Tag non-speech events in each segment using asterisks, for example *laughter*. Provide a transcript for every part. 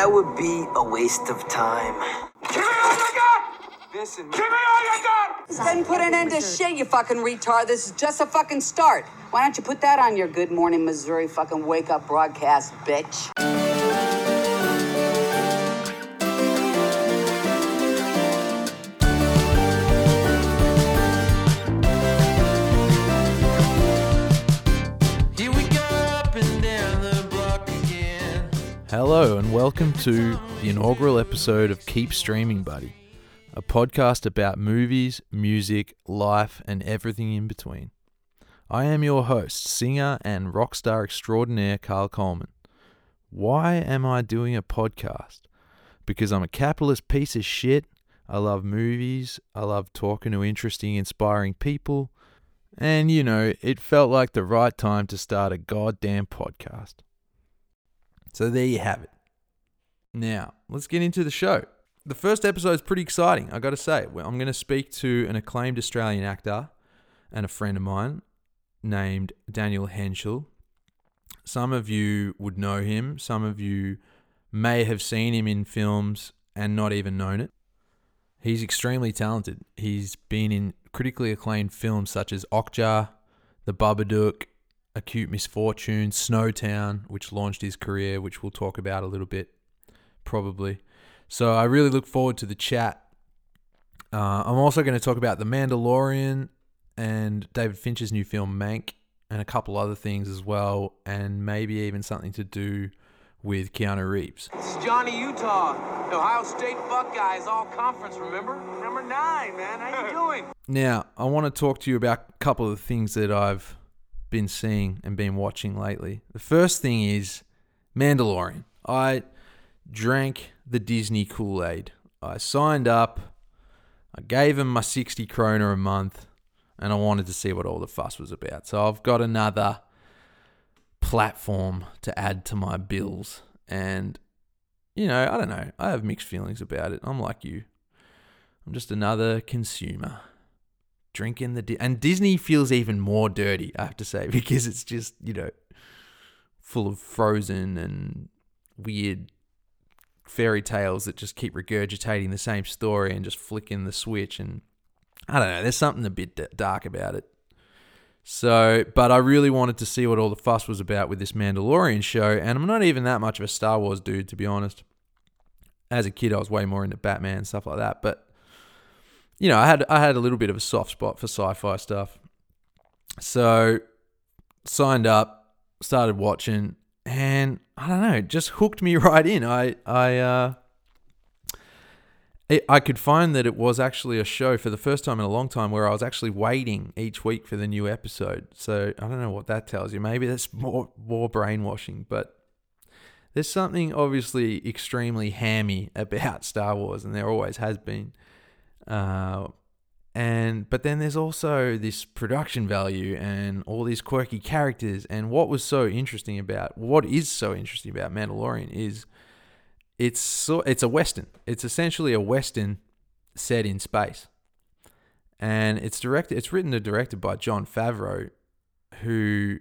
that would be a waste of time. Give me all you got! Listen, give me all you got! Then put an end to shit, you fucking retard. This is just a fucking start. Why don't you put that on your Good Morning Missouri fucking wake up broadcast, bitch? Welcome to the inaugural episode of Keep Streaming Buddy, a podcast about movies, music, life, and everything in between. I am your host, singer and rock star extraordinaire Carl Coleman. Why am I doing a podcast? Because I'm a capitalist piece of shit. I love movies. I love talking to interesting, inspiring people. And, you know, it felt like the right time to start a goddamn podcast. So there you have it. Now, let's get into the show. The first episode is pretty exciting, I got to say. I'm going to speak to an acclaimed Australian actor and a friend of mine named Daniel Henshall. Some of you would know him, some of you may have seen him in films and not even known it. He's extremely talented. He's been in critically acclaimed films such as Okja, The Babadook, Acute Misfortune, Snowtown, which launched his career, which we'll talk about a little bit, probably. So I really look forward to the chat. Uh, I'm also going to talk about The Mandalorian and David Fincher's new film Mank, and a couple other things as well, and maybe even something to do with Keanu Reeves. This is Johnny Utah, Ohio State Buckeyes All Conference, remember? Number nine, man. How you *laughs* doing? Now, I want to talk to you about a couple of the things that I've been seeing and been watching lately. The first thing is Mandalorian. I drank the Disney Kool Aid. I signed up, I gave him my 60 kroner a month, and I wanted to see what all the fuss was about. So I've got another platform to add to my bills. And, you know, I don't know. I have mixed feelings about it. I'm like you. I'm just another consumer drinking the Di- and Disney feels even more dirty, I have to say, *laughs* because it's just you know full of frozen and weird fairy tales that just keep regurgitating the same story and just flicking the switch and I don't know. There's something a bit dark about it. So, but I really wanted to see what all the fuss was about with this Mandalorian show, and I'm not even that much of a Star Wars dude, to be honest. As a kid, I was way more into Batman and stuff like that, but you know, I had I had a little bit of a soft spot for sci-fi stuff. So signed up, started watching, and I don't know, it just hooked me *laughs* right in. I I uh it, I could find that it was actually a show for the first time in a long time where I was actually waiting each week for the new episode. So I don't know what that tells you. Maybe that's more more brainwashing, but there's something obviously extremely hammy *laughs* about Star Wars, and there always has been. Uh, and but then there's also this production value and all these quirky characters. And what was so interesting about what is so interesting about Mandalorian is it's so it's a western. It's essentially a western set in space, and it's directed. It's written and directed by Jon Favreau, who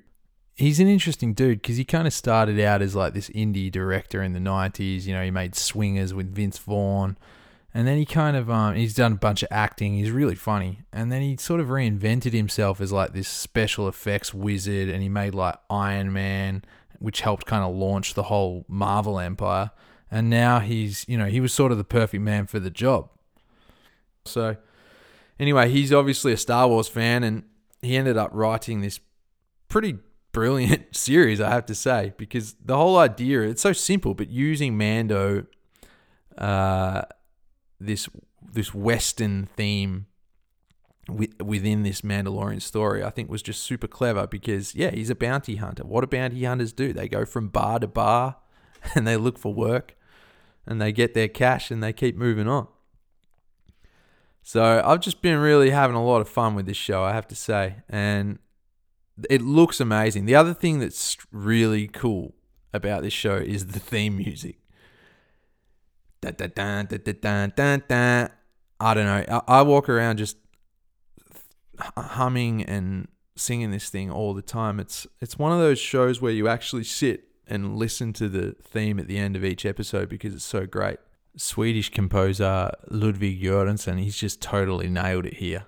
he's an interesting dude because he kind of started out as like this indie director in the 90s you know he made swingers with vince vaughn and then he kind of um, he's done a bunch of acting. He's really funny. And then he sort of reinvented himself as like this special effects wizard. And he made like iron man which helped kind of launch the whole marvel empire. And now he's you know he was sort of the perfect man for the job. So anyway he's obviously a star wars fan. And he ended up writing this pretty brilliant *laughs* series, I have to say, because the whole idea it's so simple, but using Mando, uh, this this Western theme within this Mandalorian story, I think was just super clever because yeah, he's a bounty hunter. What do bounty hunters do? They go from bar to bar, *laughs* and they look for work, and they get their cash, and they keep moving on. So I've just been really having a lot of fun with this show, I have to say, and it looks amazing. The other thing that's really cool about this show is the theme music. Da, da, da, da, da, da, da. I don't know. I, I walk around just humming and singing this thing all the time. It's it's one of those shows where you actually sit and listen to the theme at the end of each episode because it's so great. Swedish composer Ludwig Göransson, he's just totally nailed it here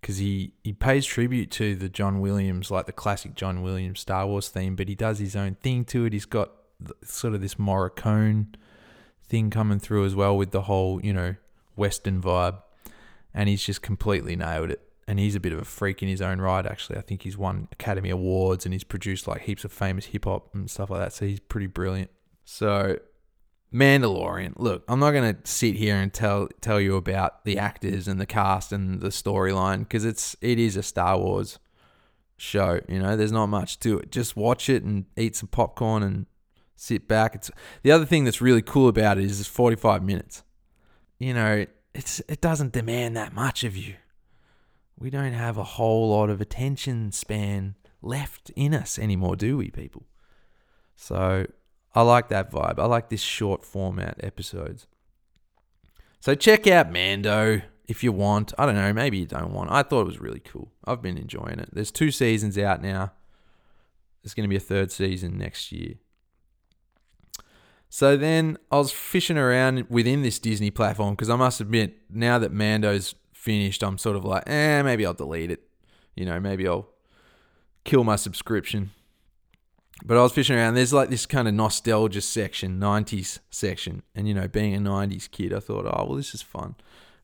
because he, he pays tribute to the John Williams, like the classic John Williams Star Wars theme, but he does his own thing to it. He's got sort of this Morricone thing coming through as well with the whole, you know, Western vibe. And he's just completely nailed it. And he's a bit of a freak in his own right, actually. I think he's won Academy Awards and he's produced like heaps of famous hip hop and stuff like that. So he's pretty brilliant. So Mandalorian. Look, I'm not gonna sit here and tell tell you about the actors and the cast and the storyline because it's it is a Star Wars show. You know, there's not much to it. Just watch it and eat some popcorn and sit back. It's the other thing that's really cool about it is it's 45 minutes. You know, it's it doesn't demand that much of you. We don't have a whole lot of attention span left in us anymore, do we, people? So I like that vibe. I like this short format episodes. So check out Mando if you want. I don't know, maybe you don't want. I thought it was really cool. I've been enjoying it. There's two seasons out now. There's going to be a third season next year. So then I was fishing around within this Disney platform because I must admit, now that Mando's finished, I'm sort of like, eh, maybe I'll delete it. You know, maybe I'll kill my subscription. But I was fishing around. There's like this kind of nostalgia section, 90s section. And, you know, being a 90s kid, I thought, oh, well, this is fun.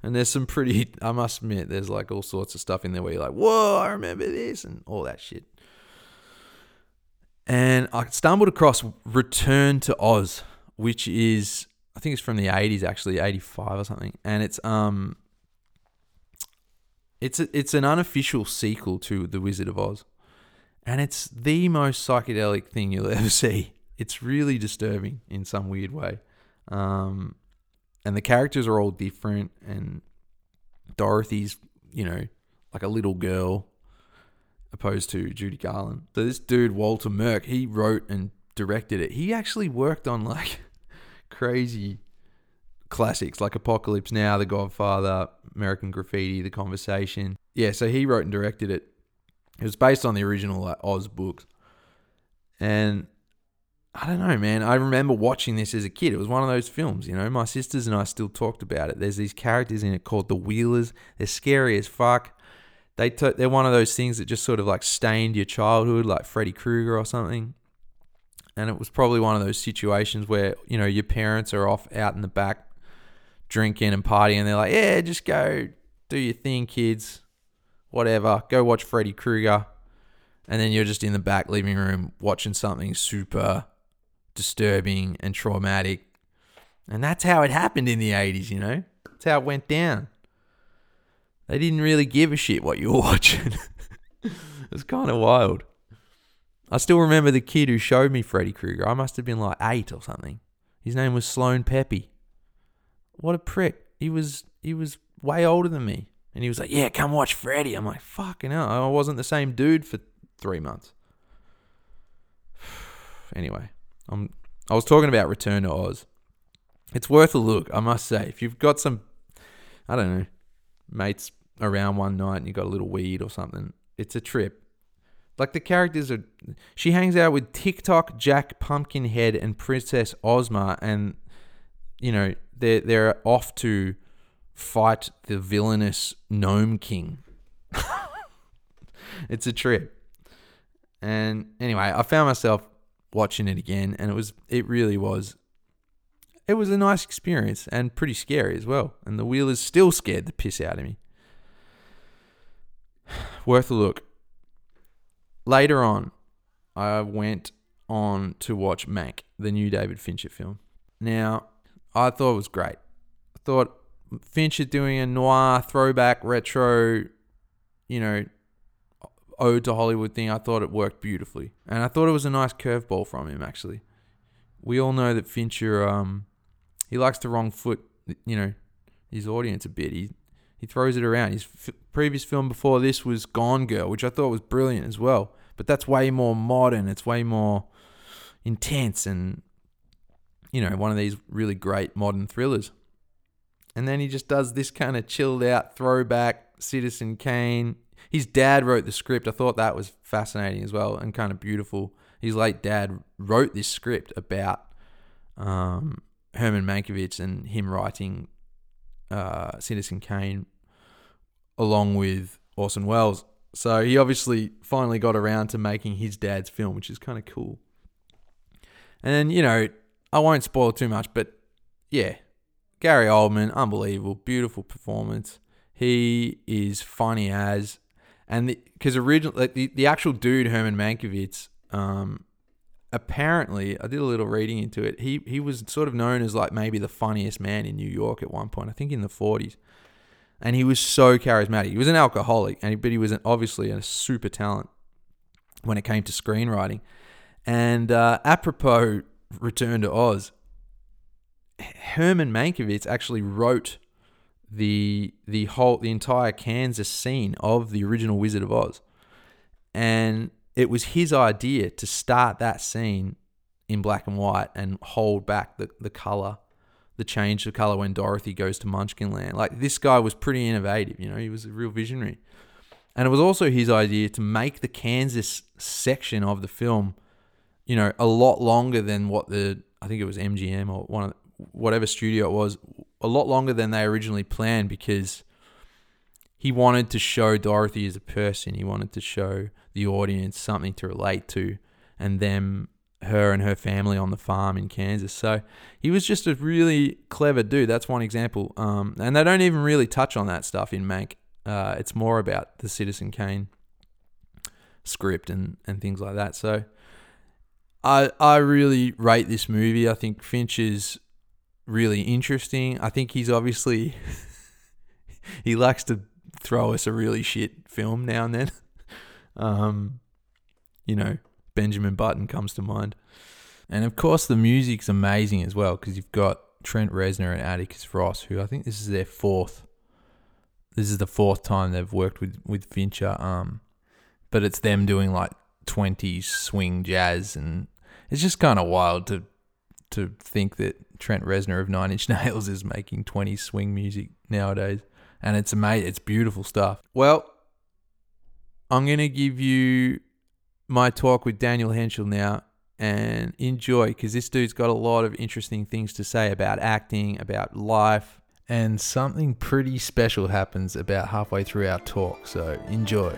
And there's some pretty, *laughs* I must admit, there's like all sorts of stuff in there where you're like, whoa, I remember this and all that shit. And I stumbled across Return to Oz, which is, I think it's from the 80s actually, 85 or something. And it's, um, it's, a, it's an unofficial sequel to The Wizard of Oz and it's the most psychedelic thing you'll ever *laughs* see. It's really disturbing in some weird way. Um, and the characters are all different, and Dorothy's, you know, like a little girl opposed to Judy Garland. So this dude, Walter Murch, he wrote and directed it. He actually worked on like *laughs* crazy classics like Apocalypse Now, The Godfather, American Graffiti, The Conversation. Yeah, so he wrote and directed it. It was based on the original like, Oz books. And I don't know, man. I remember watching this as a kid. It was one of those films, you know. My sisters and I still talked about it. There's these characters in it called the Wheelers. They're scary as fuck. They t- they're one of those things that just sort of like stained your childhood, like Freddy Krueger or something. And it was probably one of those situations where you know your parents are off out in the back drinking and partying. And they're like, "Yeah, just go do your thing, kids whatever, go watch Freddy Krueger. And then you're just in the back living room watching something super disturbing and traumatic. And that's how it happened in the 80s, you know? That's how it went down. They didn't really give a shit what you were *laughs* watching. it was kind of wild. I still remember the kid who showed me Freddy Krueger. I must have been like eight or something. His name was Sloan Peppy. What a prick. He was he was way older than me. And he was like, Yeah, come watch Freddy. I'm like, Fucking hell. I wasn't the same dude for three months. *sighs* anyway, I'm, I was talking about Return to Oz. It's worth a look, I must say. If you've got some, I don't know, mates around one night and you got a little weed or something, it's a trip. Like the characters are, she hangs out with Tik-Tok, Jack, Pumpkinhead, and Princess Ozma, and you know they're they're off to fight the villainous Gnome King. *laughs* it's a trip. And anyway, I found myself watching it again and it was it really was it was a nice experience and pretty scary as well. And the Wheelers still scared the piss out of me. *sighs* Worth a look. Later on, I went on to watch Mank, the new David Fincher film. Now, I thought it was great. I thought Fincher doing a noir throwback retro, you know, ode to Hollywood thing. I thought it worked beautifully, and I thought it was a nice curveball from him. Actually, we all know that Fincher, um, he likes to wrong foot, you know, his audience a bit. He he throws it around. His f- previous film before this was Gone Girl, which I thought was brilliant as well. But that's way more modern. It's way more intense and you know one of these really great modern thrillers. And then he just does this kind of chilled out throwback Citizen Kane. His dad wrote the script. I thought that was fascinating as well and kind of beautiful. his late dad wrote this script about um, Herman Mankiewicz and him writing uh, Citizen Kane along with Orson Welles. So he obviously finally got around to making his dad's film, which is kind of cool. And you know, I won't spoil too much, but yeah, Gary Oldman, unbelievable, beautiful performance. He is funny as, and because originally like the, the actual dude Herman Mankiewicz, um, apparently I did a little reading into it. He he was sort of known as like maybe the funniest man in New York at one point. I think in the forties, and he was so charismatic. He was an alcoholic, and but he was an, obviously a super talent when it came to screenwriting. And uh, apropos Return to Oz, Herman Mankiewicz actually wrote the the whole the entire Kansas scene of the original Wizard of Oz, and it was his idea to start that scene in black and white and hold back the the color, the change of color when Dorothy goes to Munchkin Land. Like this guy was pretty innovative, you know, he was a real visionary. And it was also his idea to make the Kansas section of the film, you know, a lot longer than what the I think it was MGM or one of whatever studio it was, a lot longer than they originally planned because he wanted to show Dorothy as a person. He wanted to show the audience something to relate to and them her and her family on the farm in Kansas. So he was just a really clever dude. That's one example. Um, and they don't even really touch on that stuff in Mank. Uh, it's more about the Citizen Kane script and, and things like that. So I I really rate this movie. I think Finch is really interesting. I think he's obviously *laughs* he likes to throw us a really shit film now and then. *laughs* Um, you know, Benjamin Button comes to mind. And of course, the music's amazing as well because you've got Trent Reznor and Atticus Ross, who I think this is their fourth. This is the fourth time they've worked with with Fincher. Um, but it's them doing like twenties swing jazz, and it's just kind of wild to to think that Trent Reznor of Nine Inch Nails *laughs* is making 20 swing music nowadays. And it's amazing. It's beautiful stuff. Well, I'm to give you my talk with Daniel Henshall now and enjoy because this dude's got a lot of interesting things to say about acting, about life, and something pretty special happens about halfway through our talk. So enjoy.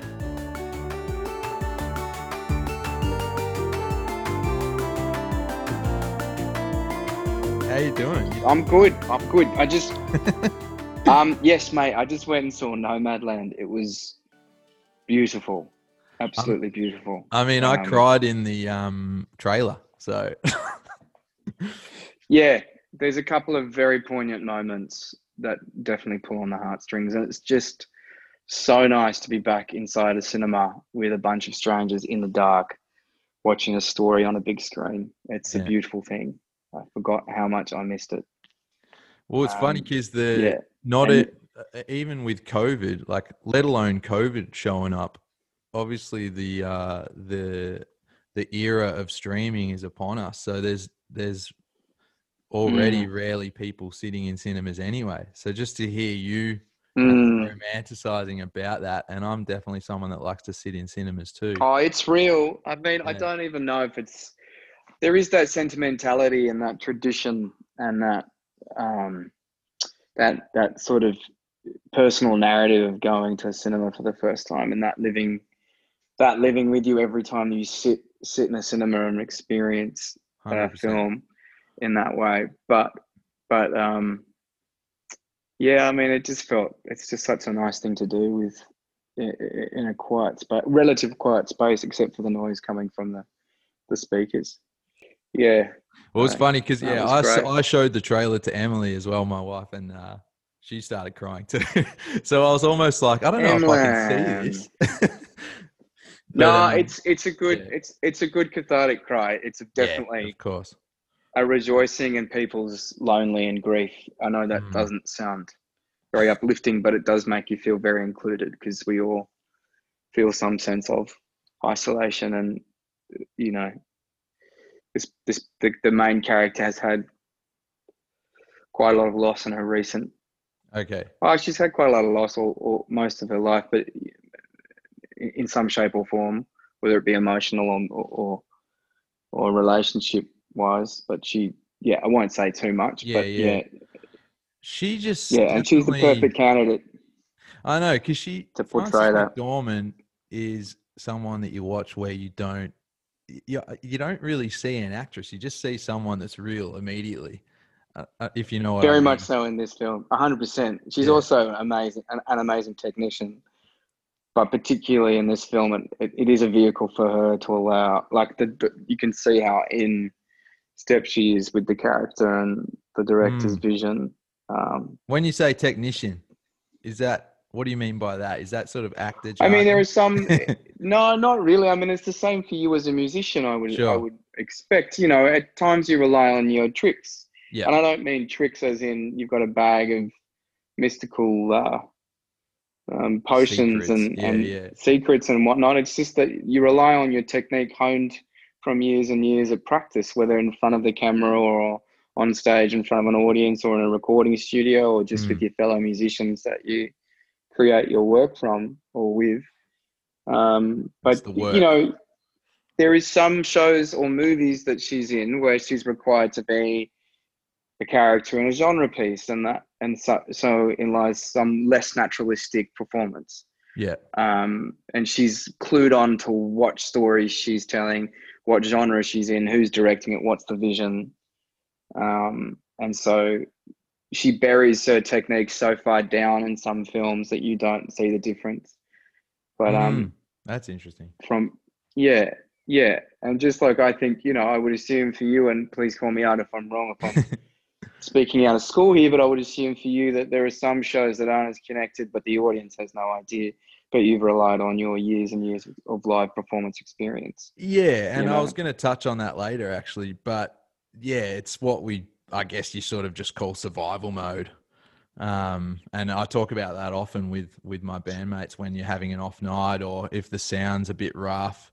How you doing? I'm good. I'm good. I just, *laughs* um, yes, mate. I just went and saw Nomadland. It was beautiful, absolutely beautiful. I mean, I Um, cried in the um, trailer. So *laughs* Yeah, there's a couple of very poignant moments that definitely pull on the heartstrings, and it's just so nice to be back inside a cinema with a bunch of strangers in the dark, watching a story on a big screen. It's Yeah. a beautiful thing. I forgot how much I missed it. Well, it's funny Um, because the yeah, not and- a, even with COVID, like let alone COVID showing up, obviously the uh, the the era of streaming is upon us. So there's there's already Mm. rarely people sitting in cinemas anyway. So just to hear you Mm. romanticizing about that, and I'm definitely someone that likes to sit in cinemas too. Oh, it's real. I mean, I don't even know if it's there is that sentimentality and that tradition and that um that that sort of personal narrative of going to a cinema for the first time and that living that living with you every time you sit sit in a cinema and experience a 100%. film in that way. But but um yeah, I mean it just felt it's just such a nice thing to do with in a quiet space, relative quiet space, except for the noise coming from the the speakers. Yeah, Well, it's funny because yeah, I, great. I showed the trailer to Emily as well, my wife, and uh, she started crying too. *laughs* so I was almost like, I don't know if I can see this. *laughs* No, um, it's it's a good yeah. it's it's a good cathartic cry. It's a yeah, definitely of course. a rejoicing in people's lonely and grief. I know that Mm. doesn't sound very uplifting, but it does make you feel very included because we all feel some sense of isolation and you know this this the, the main character has had quite a lot of loss in her recent Okay, Oh, she's had quite a lot of loss all, all most of her life, but in some shape or form, whether it be emotional or, or, or relationship wise. But she, yeah, I won't say too much. Yeah, but yeah. yeah, She just yeah, and she's the perfect candidate. I know because she to Frances portray that. McDormand is someone that you watch where you don't you, you don't really see an actress. You just see someone that's real immediately. Uh, uh, if you know what I Very mean. much so in this film, hundred percent. She's Yeah. also amazing, an, an amazing technician. But particularly in this film, it, it, is a vehicle for her to allow, like the, you can see how in step she is with the character and the director's Mm. vision. Um, When you say technician, is that what do you mean by that? Is that sort of actor? I mean, there is some. *laughs* no, not really. I mean, it's the same for you as a musician. I would, I would expect. You know, at times you rely on your tricks, yeah, and I don't mean tricks as in you've got a bag of mystical uh, um, potions Secrets. and, Yeah, and yeah. secrets and whatnot. It's just that you rely on your technique honed from years and years of practice, whether in front of the camera or on stage in front of an audience or in a recording studio or just with Mm. your fellow musicians that you create your work from or with. Um, but you know, there is some shows or movies that she's in where she's required to be a character in a genre piece, and that and so so in lies some less naturalistic performance. yeah, Um, and she's clued on to what stories she's telling, what genre she's in, who's directing it, what's the vision. Um, and so she buries her technique so far down in some films that you don't see the difference. But um, Mm, that's interesting. from yeah, yeah, and just like I think, you know, I would assume for you, and please call me out if I'm wrong, if I'm *laughs* speaking out of school here, but I would assume for you that there are some shows that aren't as connected, but the audience has no idea. But you've relied on your years and years of live performance experience. Yeah, and I know? was going to touch on that later, actually. But yeah, it's what we, I guess, you sort of just call survival mode. Um, and I talk about that often with with my bandmates when you're having an off night or if the sound's a bit rough,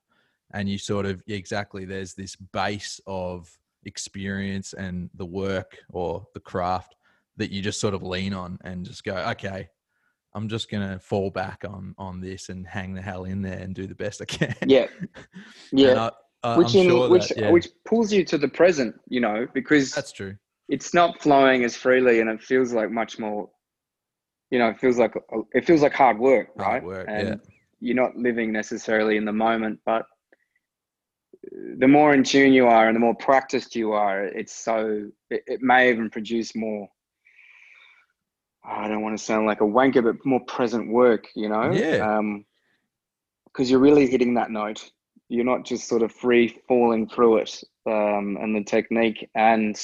and you sort of exactly there's this base of experience and the work or the craft that you just sort of lean on and just go, okay, I'm just gonna fall back on on this and hang the hell in there and do the best I can. Yeah, *laughs* yeah. I, I, which in sure which that, yeah, which pulls you to the present, you know, because that's true. it's not flowing as freely, and it feels like much more. You know, it feels like it feels like hard work, right? Hard work, and yeah. you're not living necessarily in the moment, but the more in tune you are and the more practiced you are, it's so it, it may even produce more. I don't want to sound like a wanker, but more present work, you know? Yeah. Um, because you're really hitting that note. You're not just sort of free falling through it. Um, and the technique and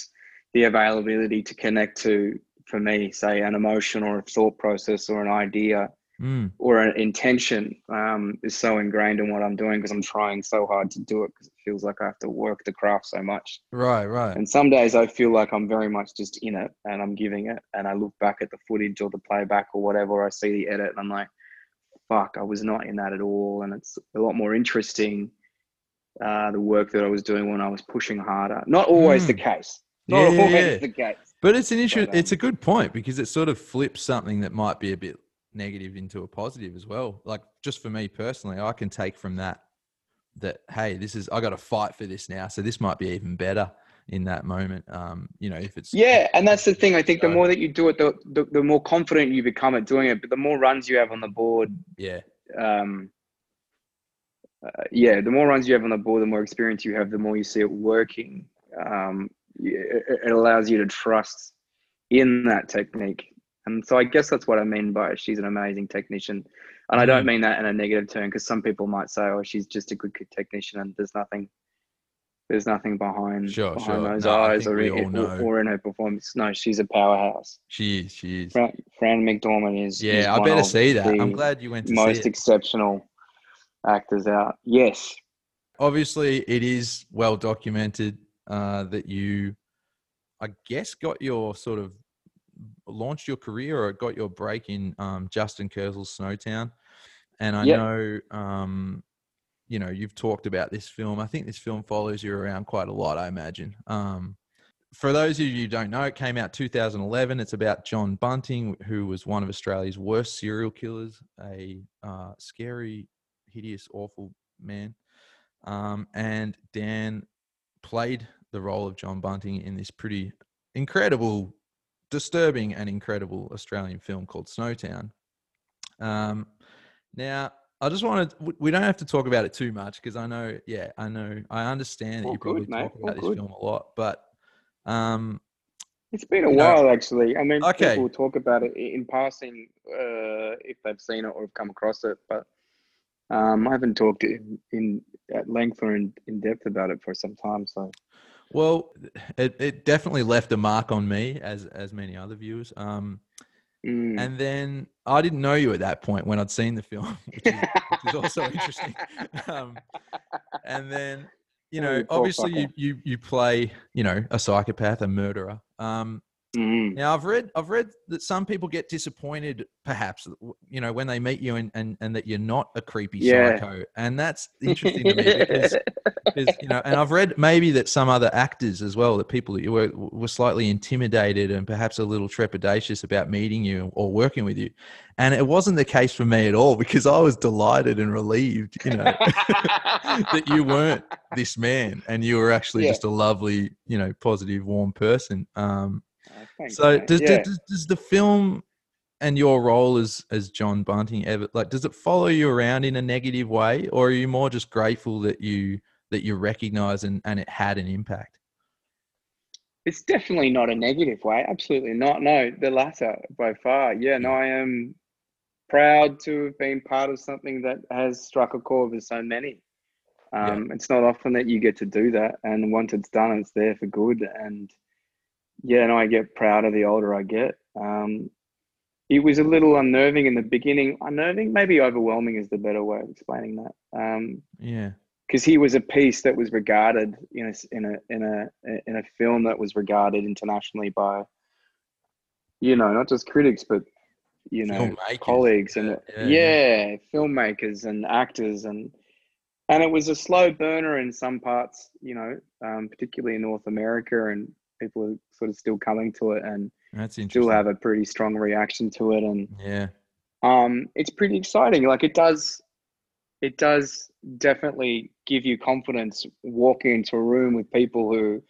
the availability to connect to, for me, say an emotion or a thought process or an idea Mm, or an intention um, is so ingrained in what I'm doing because I'm trying so hard to do it because it feels like I have to work the craft so much. right, right. And some days I feel like I'm very much just in it and I'm giving it. And I look back at the footage or the playback or whatever, or I see the edit and I'm like, fuck, I was not in that at all. And it's a lot more interesting, uh, the work that I was doing when I was pushing harder. Not always the case. Not Hmm. Yeah, always yeah. the case. But it's an issue. But, it's a um, good point because it sort of flips something that might be a bit negative into a positive as well. Like just for me personally, I can take from that that hey, this is I got to fight for this now, so this might be even better in that moment. Um, you know, if it's Yeah, and that's the thing. I think the more that you do it, the, the, the more confident you become at doing it. But the more runs you have on the board, yeah, um, uh, yeah, the more runs you have on the board, the more experience you have, the more you see it working. Um, it, it allows you to trust in that technique. And so I guess that's what I mean by she's an amazing technician. And I don't Mm. mean that in a negative term because some people might say, "Oh, she's just a good technician," and there's nothing, there's nothing behind Sure, behind sure. those No, eyes or, in, or in her performance. No, she's a powerhouse. she is, she is. Fran, Fran McDormand is. is Yeah, I better see that. I'm glad you went to most exceptional actors out. Yes, obviously it is well documented uh, that you i guess got your sort of launched your career or got your break in um, justin Kurzel's snowtown. And i Yep. know um, you know you've talked about this film. I think this film follows you around quite a lot i imagine. Um, for those of you who don't know it came out 2011 it's about john bunting who was one of australia's worst serial killers a uh, scary hideous awful man. Um, and Dan played the role of John Bunting in this pretty incredible, disturbing, and incredible Australian film called Snowtown. Um, now, I just wanted, we don't have to talk about it too much because I know, yeah, I know, I understand that you probably good, mate, talk all about this good. film a lot, but um, It's been a You know- while, actually. I mean, Okay. people talk about it in passing uh, if they've seen it or have come across it, but um, I haven't talked in, in at length or in, in depth about it for some time. So, well, it, it definitely left a mark on me as as many other viewers. Um, mm. And then I didn't know you at that point when I'd seen the film, *laughs* which is, which is also *laughs* interesting. *laughs* Um, and then, you Oh, know, poor obviously you, you you play, you know, a psychopath, a murderer. Um, Mm. now I've read I've read that some people get disappointed, perhaps, you know, when they meet you and and, and that you're not a creepy Yeah. psycho, and that's interesting to me because because you know, and I've read maybe that some other actors as well, that people that you were were slightly intimidated and perhaps a little trepidatious about meeting you or working with you, and it wasn't the case for me at all because I was delighted and relieved, you know, *laughs* that you weren't this man and you were actually Yeah. just a lovely, you know, positive, warm person. Um, thanks, so does, yeah. does does the film and your role as as John Bunting ever like does it follow you around in a negative way or are you more just grateful that you that you recognize and, and it had an impact? It's definitely not a negative way. Absolutely not. No, the latter by far. Yeah, no, I am proud to have been part of something that has struck a chord with so many. Yeah. Um, It's not often that you get to do that, and once it's done, it's there for good. And yeah, and I get prouder the older I get. Um, it was a little unnerving in the beginning. Unnerving, maybe overwhelming is the better way of explaining that. Um, Yeah. because he was a piece that was regarded in a in a in a in a film that was regarded internationally by you know not just critics but you know Filmmakers, colleagues and yeah, yeah, yeah, filmmakers and actors and and it was a slow burner in some parts you know um, particularly in North America and people are sort of still coming to it and That's still have a pretty strong reaction to it and yeah. um, it's pretty exciting. Like it does, it does definitely give you confidence walking into a room with people who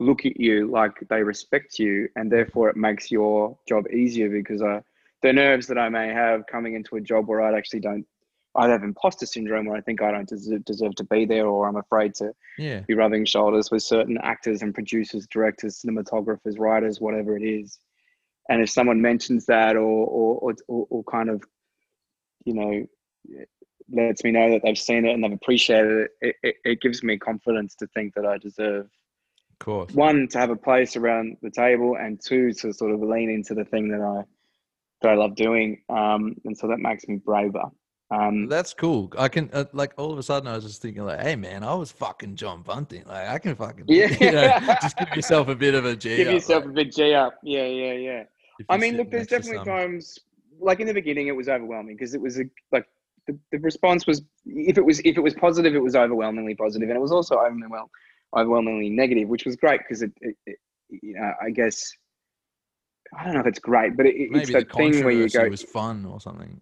look at you like they respect you, and therefore it makes your job easier because I, the nerves that I may have coming into a job where I actually don't, I have imposter syndrome where I think I don't deserve, deserve to be there, or I'm afraid to Yeah. be rubbing shoulders with certain actors and producers, directors, cinematographers, writers, whatever it is. And if someone mentions that or or or, or kind of, you know, lets me know that they've seen it and they've appreciated it, it, it, it gives me confidence to think that I deserve Of course. one to have a place around the table and two to sort of lean into the thing that I that I love doing. Um, and so that makes me braver. Um, That's cool. I can uh, like all of a sudden I was just thinking like, hey man, I was fucking John Bunting. Like I can fucking Yeah. *laughs* you know, *laughs* just give yourself a bit of a G. give up, yourself like, a bit G up. Yeah, yeah, yeah. I mean, look, there's definitely times, like in the beginning, it was overwhelming because it was a, like the, the response was if it was if it was positive, it was overwhelmingly positive, and it was also overwhelmingly well, overwhelmingly negative, which was great because it, it, it, you know, I guess I don't know if it's great, but it, it- it's that thing where you go, was fun or something.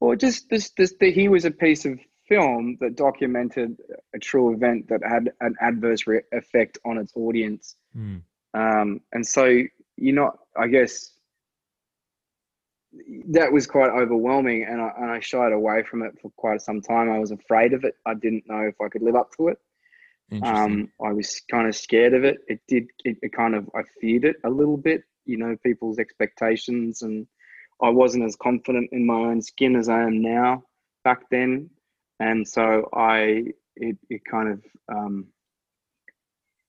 Or just this this the, he was a piece of film that documented a true event that had an adverse re- effect on its audience. Hmm. um, and so you're not i guess that was quite overwhelming and I, and I shied away from it for quite some time. I was afraid of it. I didn't know if i could live up to it. Um, i was kind of scared of it. It did it, it kind of i feared it a little bit you know people's expectations and i wasn't as confident in my own skin as i am now back then and so i it, it kind of um,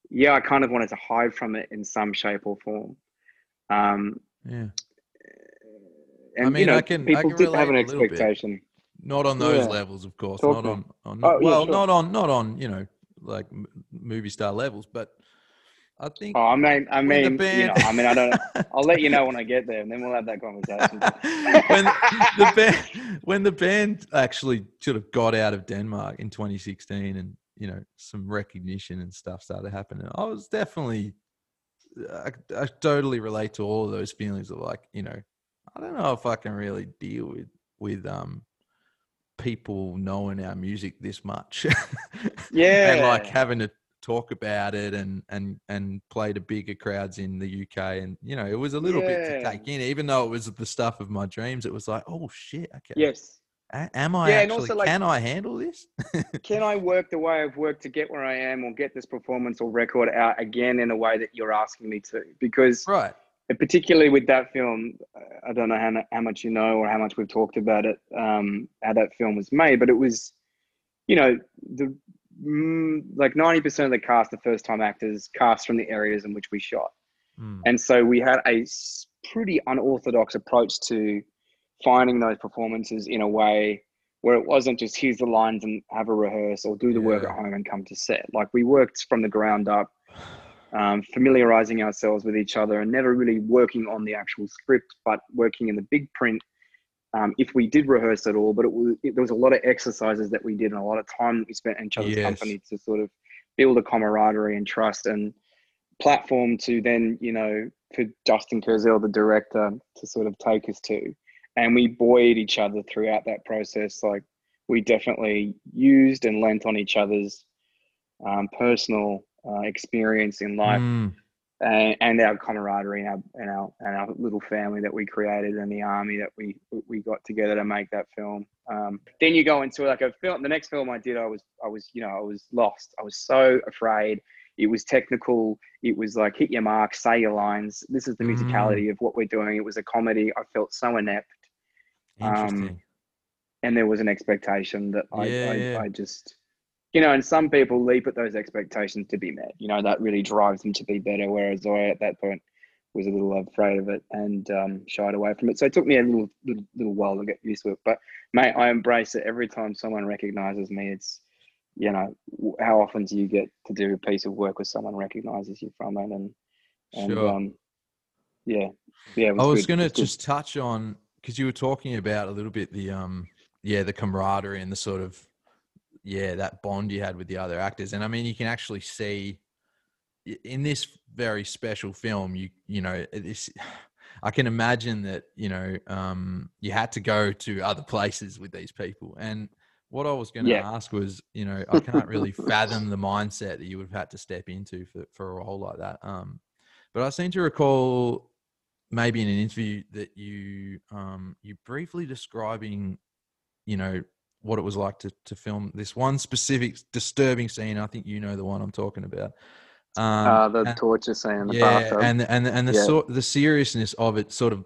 yeah i kind of wanted to hide from it in some shape or form um, yeah. and mean, you know I can- I people can did have an bit. expectation Not on those Yeah. levels, of course. Talk not to on, on Oh, yeah, well, sure. not on, not on, you know, like movie star levels. But I think oh i mean i mean the you know i mean i don't i'll let you know when i get there and then we'll have that conversation. *laughs* When the band when the band actually sort of got out of Denmark in 2016 and you know some recognition and stuff started happening I was definitely I, I totally relate to all of those feelings of like you know I don't know if I can really deal with with um people knowing our music this much. Yeah *laughs* and like having to talk about it and and and play to bigger crowds in the UK and you know it was a little bit to take in even though it was the stuff of my dreams it was like oh shit okay Yes. A- am I Yeah, and actually also, like- can I handle this Can I work the way I've worked to get where I am or get this performance or record out again in a way that you're asking me to? Because right particularly with that film, I don't know how, how much you know or how much we've talked about it, um, how that film was made, but it was, you know, the mm, like 90% of the cast, the first time actors, cast from the areas in which we shot. Mm. And so we had a pretty unorthodox approach to finding those performances in a way where it wasn't just here's the lines and have a rehearse or do the work at home and come to set. Like we worked from the ground up, um, familiarizing ourselves with each other and never really working on the actual script, but working in the big print. Um, if we did rehearse at all, but it was it, there was a lot of exercises that we did and a lot of time that we spent in each other's Yes. company to sort of build a camaraderie and trust and platform to then you know for Justin Kurzel, the director, to sort of take us to, and we buoyed each other throughout that process. Like we definitely used and lent on each other's um, personal uh, experience in life Mm. And, and our camaraderie and our, and our and our little family that we created and the army that we we got together to make that film. Um, then you go into like a film. The next film I did, I was I was you know I was lost. I was so afraid. It was technical. It was like hit your mark, say your lines. This is the Mm. musicality of what we're doing. It was a comedy. I felt so inept, Um, interesting and there was an expectation that I Yeah, I, yeah. I just. You know, and some people leap at those expectations to be met. You know, that really drives them to be better. Whereas I, at that point, was a little afraid of it and um, shied away from it. So it took me a little, little, little while to get used to it. But mate, I embrace it every time someone recognizes me. It's, you know, how often do you get to do a piece of work where someone recognizes you from it? And, and Sure. um, yeah, yeah. It I was going to just touch on because you were talking about a little bit the um yeah the camaraderie and the sort of yeah that bond you had with the other actors and I mean you can actually see in this very special film you you know this *sighs* I can imagine that you know um you had to go to other *laughs* places with these people and what I was going to Yeah. ask was you know I can't really *laughs* fathom the mindset that you would have had to step into for for a role like that um but I seem to recall maybe in an interview that you um you briefly describing you know what it was like to to film this one specific disturbing scene i think you know the one i'm talking about um uh, the and- torture scene in the yeah bathtub. and the- and the- and the Yeah. sort the seriousness of it sort of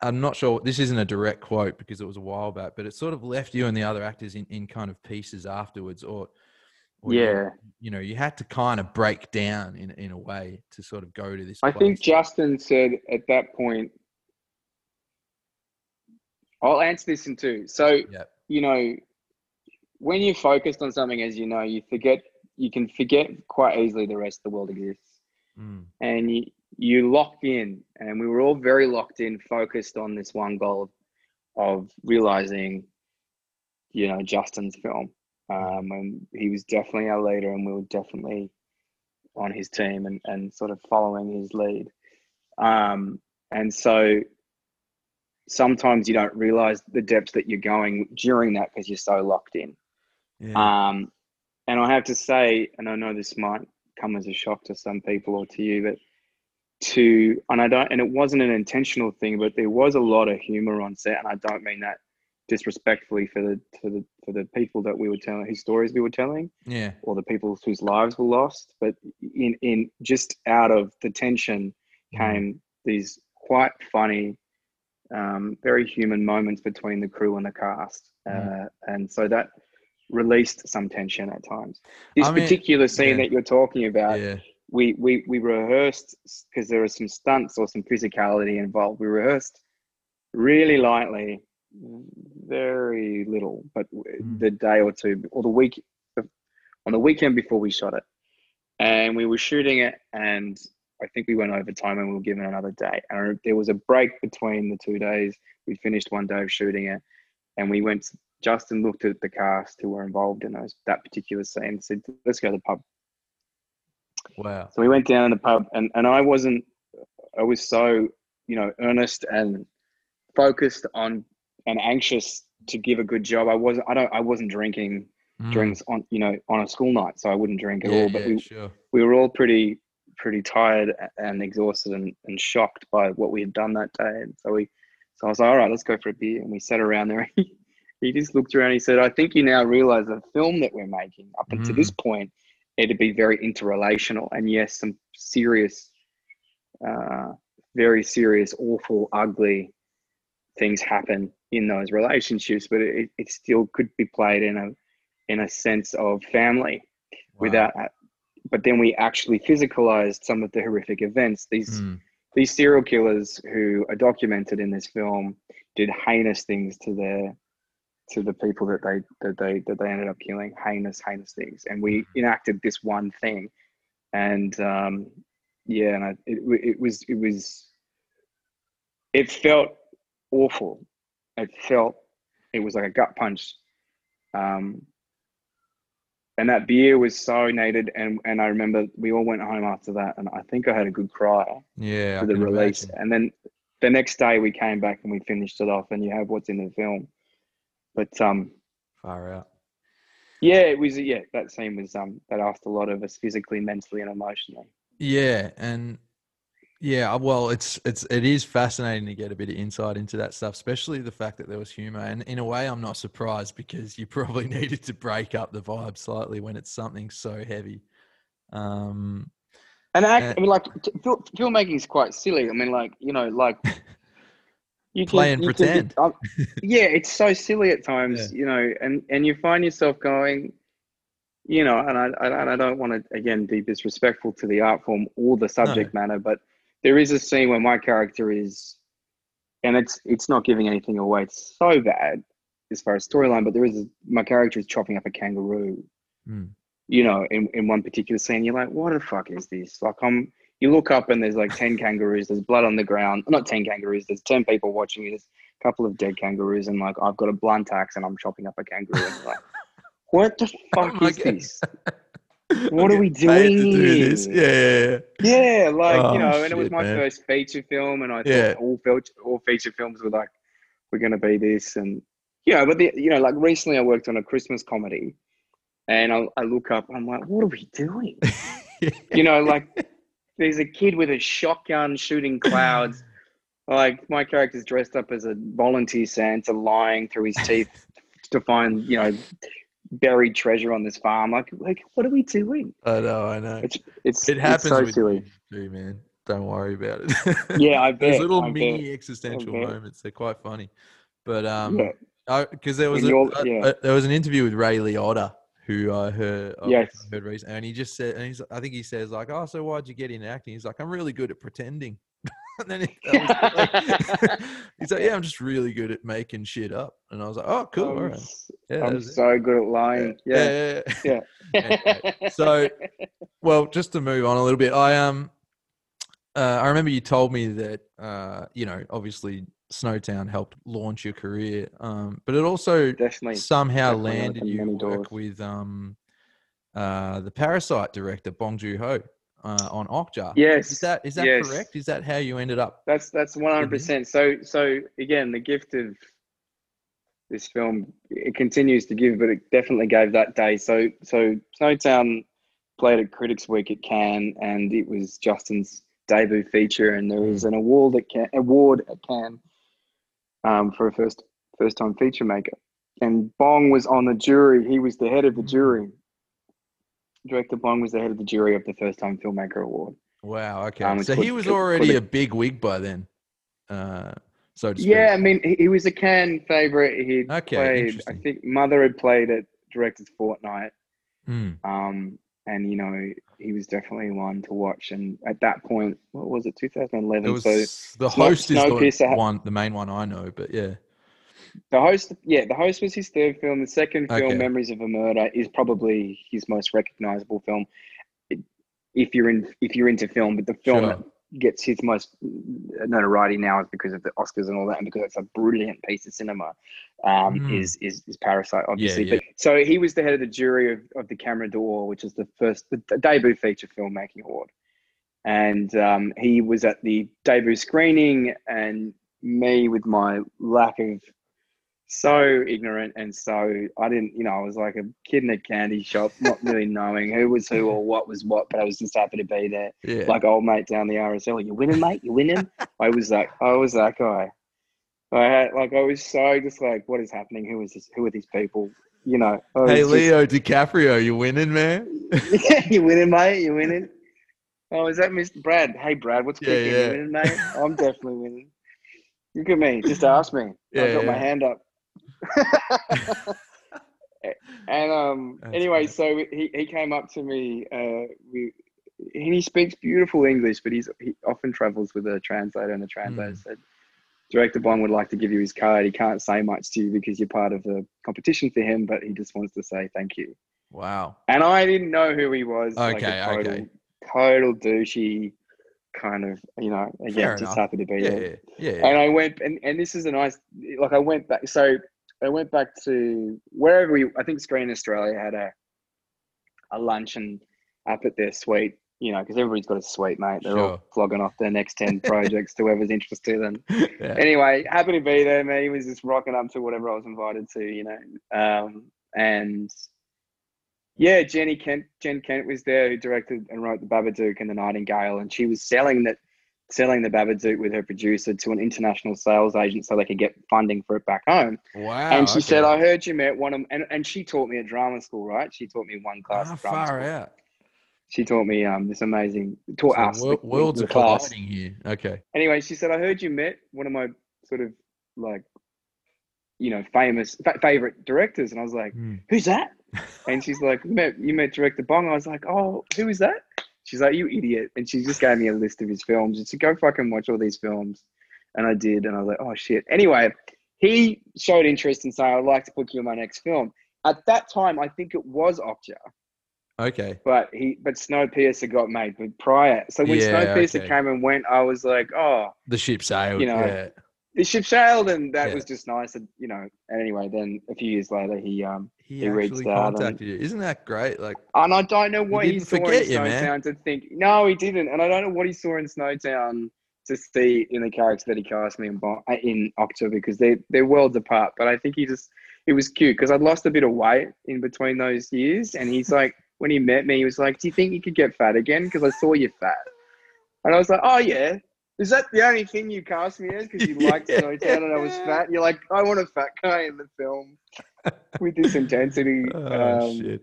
i'm not sure this isn't a direct quote because it was a while back but it sort of left you and the other actors in, in kind of pieces afterwards or, or yeah. you know you had to kind of break down in in a way to sort of go to this I think. Justin said at that point, I'll answer this in two. So, Yep. You know, when you're focused on something, as you know, you forget, you can forget quite easily the rest of the world exists. Mm, And you, you lock in, and we were all very locked in, focused on this one goal of realizing, you know, Justin's film. Um, and he was definitely our leader, and we were definitely on his team and, and sort of following his lead. Um, and so sometimes you don't realize the depths that you're going during that because you're so locked in. yeah. Um, and I have to say, and I know this might come as a shock to some people or to you, but to and I don't, and it wasn't an intentional thing, but there was a lot of humor on set, and I don't mean that disrespectfully for the to the for the people that we were telling, whose stories we were telling, yeah or the people whose lives were lost, but in in just out of the tension Mm. came these quite funny, um, very human moments between the crew and the cast, Mm. uh, and so that released some tension at times. This I mean, particular scene yeah. that you're talking about, yeah we we we rehearsed because there was some stunts or some physicality involved. We rehearsed really lightly, very little, but Mm. the day or two or the week on the weekend before we shot it, and we were shooting it, and I think we went overtime and we were given another day. And there was a break between the two days. We finished one day of shooting it, and we went. Justin looked at the cast who were involved in those that particular scene and said, "Let's go to the pub." wow So we went down to the pub, and, and I wasn't, I was so, you know, earnest and focused on and anxious to give a good job. I wasn't, I don't, I wasn't drinking Mm. drinks on you know on a school night, so I wouldn't drink at yeah, all. But yeah, we, sure. we were all pretty pretty tired and exhausted and, and shocked by what we had done that day. And so we so I was like, all right, let's go for a beer. And we sat around there. *laughs* He, he just looked around. He said, I think you now realize the film that we're making up until this point, it'd be very interrelational. And yes, some serious, uh, very serious, awful, ugly things happen in those relationships, but it, it still could be played in a in a sense of family Wow. without but then we actually physicalized some of the horrific events. These Mm. these serial killers who are documented in this film did heinous things to their to the people that they that they that they ended up killing heinous heinous things. And we enacted this one thing. And um yeah and I, it, it was it was it felt awful. It felt it was like a gut punch. Um and that beer was so needed and and i remember we all went home after that and i think i had a good cry Yeah. For the release. imagine. And then the next day we came back and we finished it off, and you have what's in the film. But um, Far out. yeah, it was yeah that scene was um that asked a lot of us physically, mentally, and emotionally. Yeah, and yeah, well, it's it's it is fascinating to get a bit of insight into that stuff, especially the fact that there was humor. And in a way, I'm not surprised because you *laughs* probably needed to break up the vibe slightly when it's something so heavy. Um, And act, Uh, I mean, like filmmaking is quite silly. I mean, like you know, like *laughs* you Play and you pretend. um, *laughs* yeah, it's so silly at times, you know, and and you find yourself going, you know, and I I, and I don't want to again be disrespectful to the art form or the subject matter, but there is a scene where my character is, and it's it's not giving anything away. It's so bad as far as storyline, but there is a, my character is chopping up a kangaroo Hmm. you know, in, in one particular scene, you're like, what the fuck is this? Like, I'm, you look up and there's like 10 *laughs* kangaroos, there's blood on the ground. Not 10 kangaroos, there's 10 people watching you. There's a couple of dead kangaroos, and like, I've got a blunt axe and I'm chopping up a kangaroo. And you're like, *laughs* what the fuck my is God. this? *laughs* What are we Getting paid to doing do? Yeah, yeah, like, Oh, you know, and it was my man. first feature film, and I thought Yeah. all, feature, all feature films were like, we're going to be this. And, you know, but, the, you know, like recently I worked on a Christmas comedy. And I, I look up, I'm like, what are we doing? yeah. *laughs* you know, like there's a kid with a shotgun shooting clouds. Like my character's dressed up as a volunteer Santa, lying through his teeth to find, you know, buried treasure on this farm. Like, like what are we doing? I know, I know. It's it's it happens It's so with silly. you too, man. Don't worry about it. *laughs* Yeah, I There's bet, little I mini bet, existential moments. They're quite funny. But um, Yeah. because there was a, a- yeah. a- there was an interview with Ray Liotta who I heard I Yes. heard recently, and he just said, and he's I think he says like, oh, so why'd you get into acting? He's like, I'm really good at pretending. *laughs* and then he, like- *laughs* *laughs* he's like, yeah, I'm just really good at making shit up. And I was like, oh, cool, I'm, right. Yeah, I'm that's it. so good at lying. Yeah. yeah, yeah. Yeah. So well just to move on a little bit i um uh, i remember you told me that uh you know obviously snowtown helped launch your career um but it also definitely. somehow definitely landed you work doors. with um uh the parasite director bong joon-ho uh on okja Yes. is that is that yes. correct is that how you ended up That's that's one hundred percent. So so again, the gift of this film it continues to give, but it definitely gave that day. So so Snowtown played at Critics Week at Cannes, and it was Justin's debut feature, and there was an award at Cannes, award at Cannes um, for a first first time feature maker. And Bong was on the jury. He was the head of the jury. Director Bong was the head of the jury of the first time filmmaker award. wow okay Um, so he was already a big wig by then uh so. Yeah, I mean, he, he was a Cannes favorite. He Okay, played. I think Mother had played at Director's Fortnight, Hmm. um, and you know, he was definitely one to watch. And at that point, what was it, 2011? It was so the Snow- host is Snowpiercer the one, the main one I know, but yeah, the host, yeah, the host was his third film. The second film, Okay. Memories of a Murder, is probably his most recognizable film. If you're in, if you're into film, but the film Sure. that gets his most notoriety now is because of the Oscars and all that, and because it's a brilliant piece of cinema. Um, Mm. is, is is Parasite obviously? yeah. But so he was the head of the jury of, of the Camera d'Or, which is the first the, the debut feature filmmaking award, and um, he was at the debut screening, and me with my lack of so ignorant and so I didn't, you know, I was like a kid in a candy shop, not really *laughs* knowing who was who or what was what, but I was just happy to be there. Yeah. Like old mate down the RSL, you winning, mate? You winning? I was like, I was that guy. I had like I was so just like, what is happening? Who is this? Who are these people? You know. I hey, just- Leo DiCaprio, you winning, man? yeah, *laughs* you winning, mate? You winning? Oh, is that Mr. Brad? Hey, Brad, what's Yeah, cooking? yeah. You winning, mate? I'm definitely winning. Look at me. Just ask me. *laughs* Yeah, I've got my hand up. *laughs* and um, That's anyway, so he, he came up to me. Uh, we, he speaks beautiful English, but he's he often travels with a translator, and the translator Mm. said, Director Bong would like to give you his card. He can't say much to you because you're part of the competition for him, but he just wants to say thank you. Wow. And I didn't know who he was. like Okay, a total, okay. Total douchey kind of, you know, again, Fair just enough. happy to be Yeah, there. yeah, yeah. And I went, and, and this is a nice, like I went back, so I went back to wherever we, I think Screen Australia had a, a luncheon up at their suite, you know, because everybody's got a suite, mate. They're Sure. all flogging off their next 10 *laughs* projects to whoever's interested. And yeah. anyway, happy to be there, man. He was just rocking up to whatever I was invited to, you know. Um, and yeah, Jenny Kent, Jen Kent was there who directed and wrote the Babadook and the Nightingale, and she was selling that, selling the Babadook with her producer to an international sales agent so they could get funding for it back home. Wow. and she said, "I heard you met one of," and, and she taught me at drama school, right? She taught me one class. Drama far school. out. She taught me um this amazing taught So us the- the- worlds the are class colliding here. Okay. anyway, she said, I heard you met one of my sort of like, you know, famous fa- favorite directors. And I was like, Hmm. who's that? And she's like, you met, you met director Bong. I was like, oh, who is that? She's like, you idiot. And she just gave me a list of his films. And she go fucking watch all these films. And I did. And I was like, oh shit. Anyway, he showed interest in saying, I'd like to book you in my next film. At that time, I think it was Okja Okay. but he but Snowpiercer got made but prior. So when Yeah, Snowpiercer okay. came and went, I was like, oh, The ship sailed. You know, yeah. The ship sailed, and that Yeah. was just nice. And, you know, and anyway, then a few years later, he um, He, he actually out and- you. Isn't that great? Like, and I don't know what he, didn't saw in you, man. Snowtown to think. No, he didn't, and I don't know what he saw in Snowtown to see in the character that he cast me in uh, in October because they they're worlds apart. But I think he just it was cute because I'd lost a bit of weight in between those years, and he's *laughs* like. When he met me, he was like, "Do you think you could get fat again? Because I saw you fat." And I was like, "Oh yeah, is that the only thing you cast me as? Because you *laughs* liked Yeah. Snowtown and I was fat? You're like, I want a fat guy in the film *laughs* with this intensity." oh, um, shit.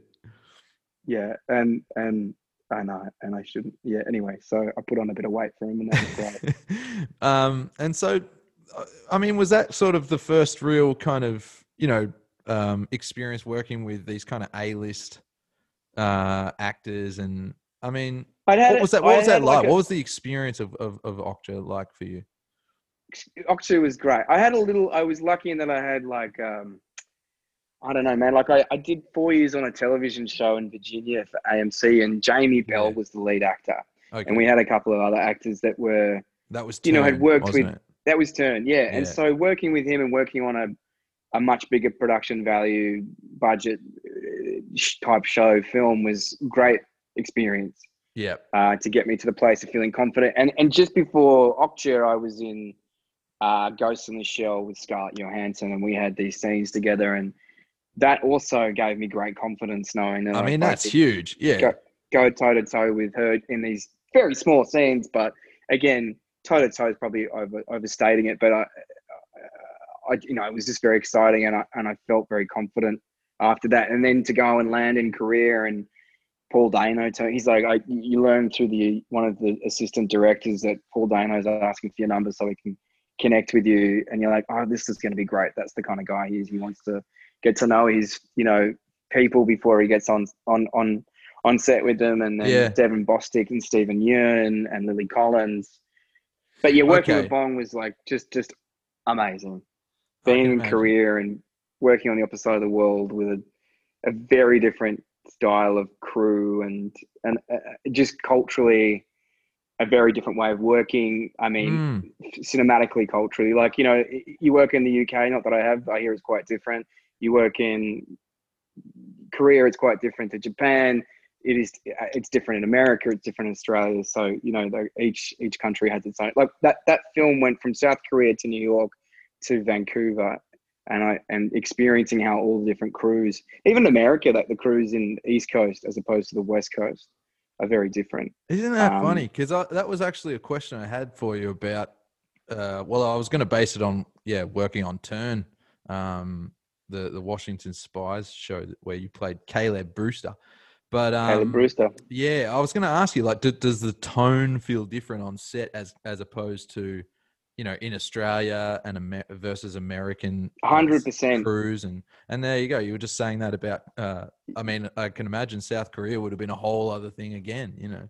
yeah, and and I know, and I shouldn't. Yeah. Anyway, so I put on a bit of weight for him, and that was great. *laughs* um, and so, uh, I mean, was that sort of the first real kind of, you know, um, experience working with these kind of A-list uh, actors? And I mean, had what was that? What was that like? like a- what was the experience of of, of Okja like for you? Okja was great. I had a little. I was lucky in that I had like, um, I don't know, man. Like I, I did four years on a television show in Virginia for AMC, and Jamie Bell Yeah. was the lead actor, Okay, and we had a couple of other actors that were that was you know, had worked with- it? that was turned, yeah. And so working with him and working on a a much bigger production value budget uh, type show film was great experience. Yeah. uh, to get me to the place of feeling confident. And and just before Okja, I was in uh, Ghost in the Shell with Scarlett Johansson, and we had these scenes together, and that also gave me great confidence knowing that I mean, could that's huge. Yeah. Go, go toe to toe with her in these very small scenes, but again, toe to toe is probably over overstating it, but I. I, you know, it was just very exciting, and I and I felt very confident after that. And then to go and land in Korea and Paul Dano, to, he's like, I, you learn through the one of the assistant directors that Paul Dano Dano's asking for your number so he can connect with you, and you're like, oh, this is going to be great. That's the kind of guy he is. He wants to get to know his, you know, people before he gets on on on on set with them, and then Yeah. Devon Bostick and Steven Yeun and Lily Collins. But yeah, working Okay. with Bong was like just just amazing. Being in. Korea and working on the opposite side of the world with a, a very different style of crew and and uh, just culturally a very different way of working. I mean, Mm, cinematically, culturally, like you know, you work in the UK. Not that I have. I hear it's quite different. You work in Korea, it's quite different to Japan. It is. It's different in America. It's different in Australia. So you know, the- each each country has its own. Like that that film went from South Korea to New York to Vancouver, and I and experiencing how all the different crews, even America, like the crews in East Coast as opposed to the West Coast, are very different. Isn't that Um, funny? Because that was actually a question I had for you about. Uh, well, I was going to base it on yeah, working on Turn, um, the the Washington Spies show where you played Caleb Brewster. But um, Caleb Brewster. yeah, I was going to ask you, like, do, does the tone feel different on set as as opposed to, you know, in Australia and Amer- versus American uh, 100%. crews and and there you go. You were just saying that about. Uh, I mean, I can imagine South Korea would have been a whole other thing again. You know,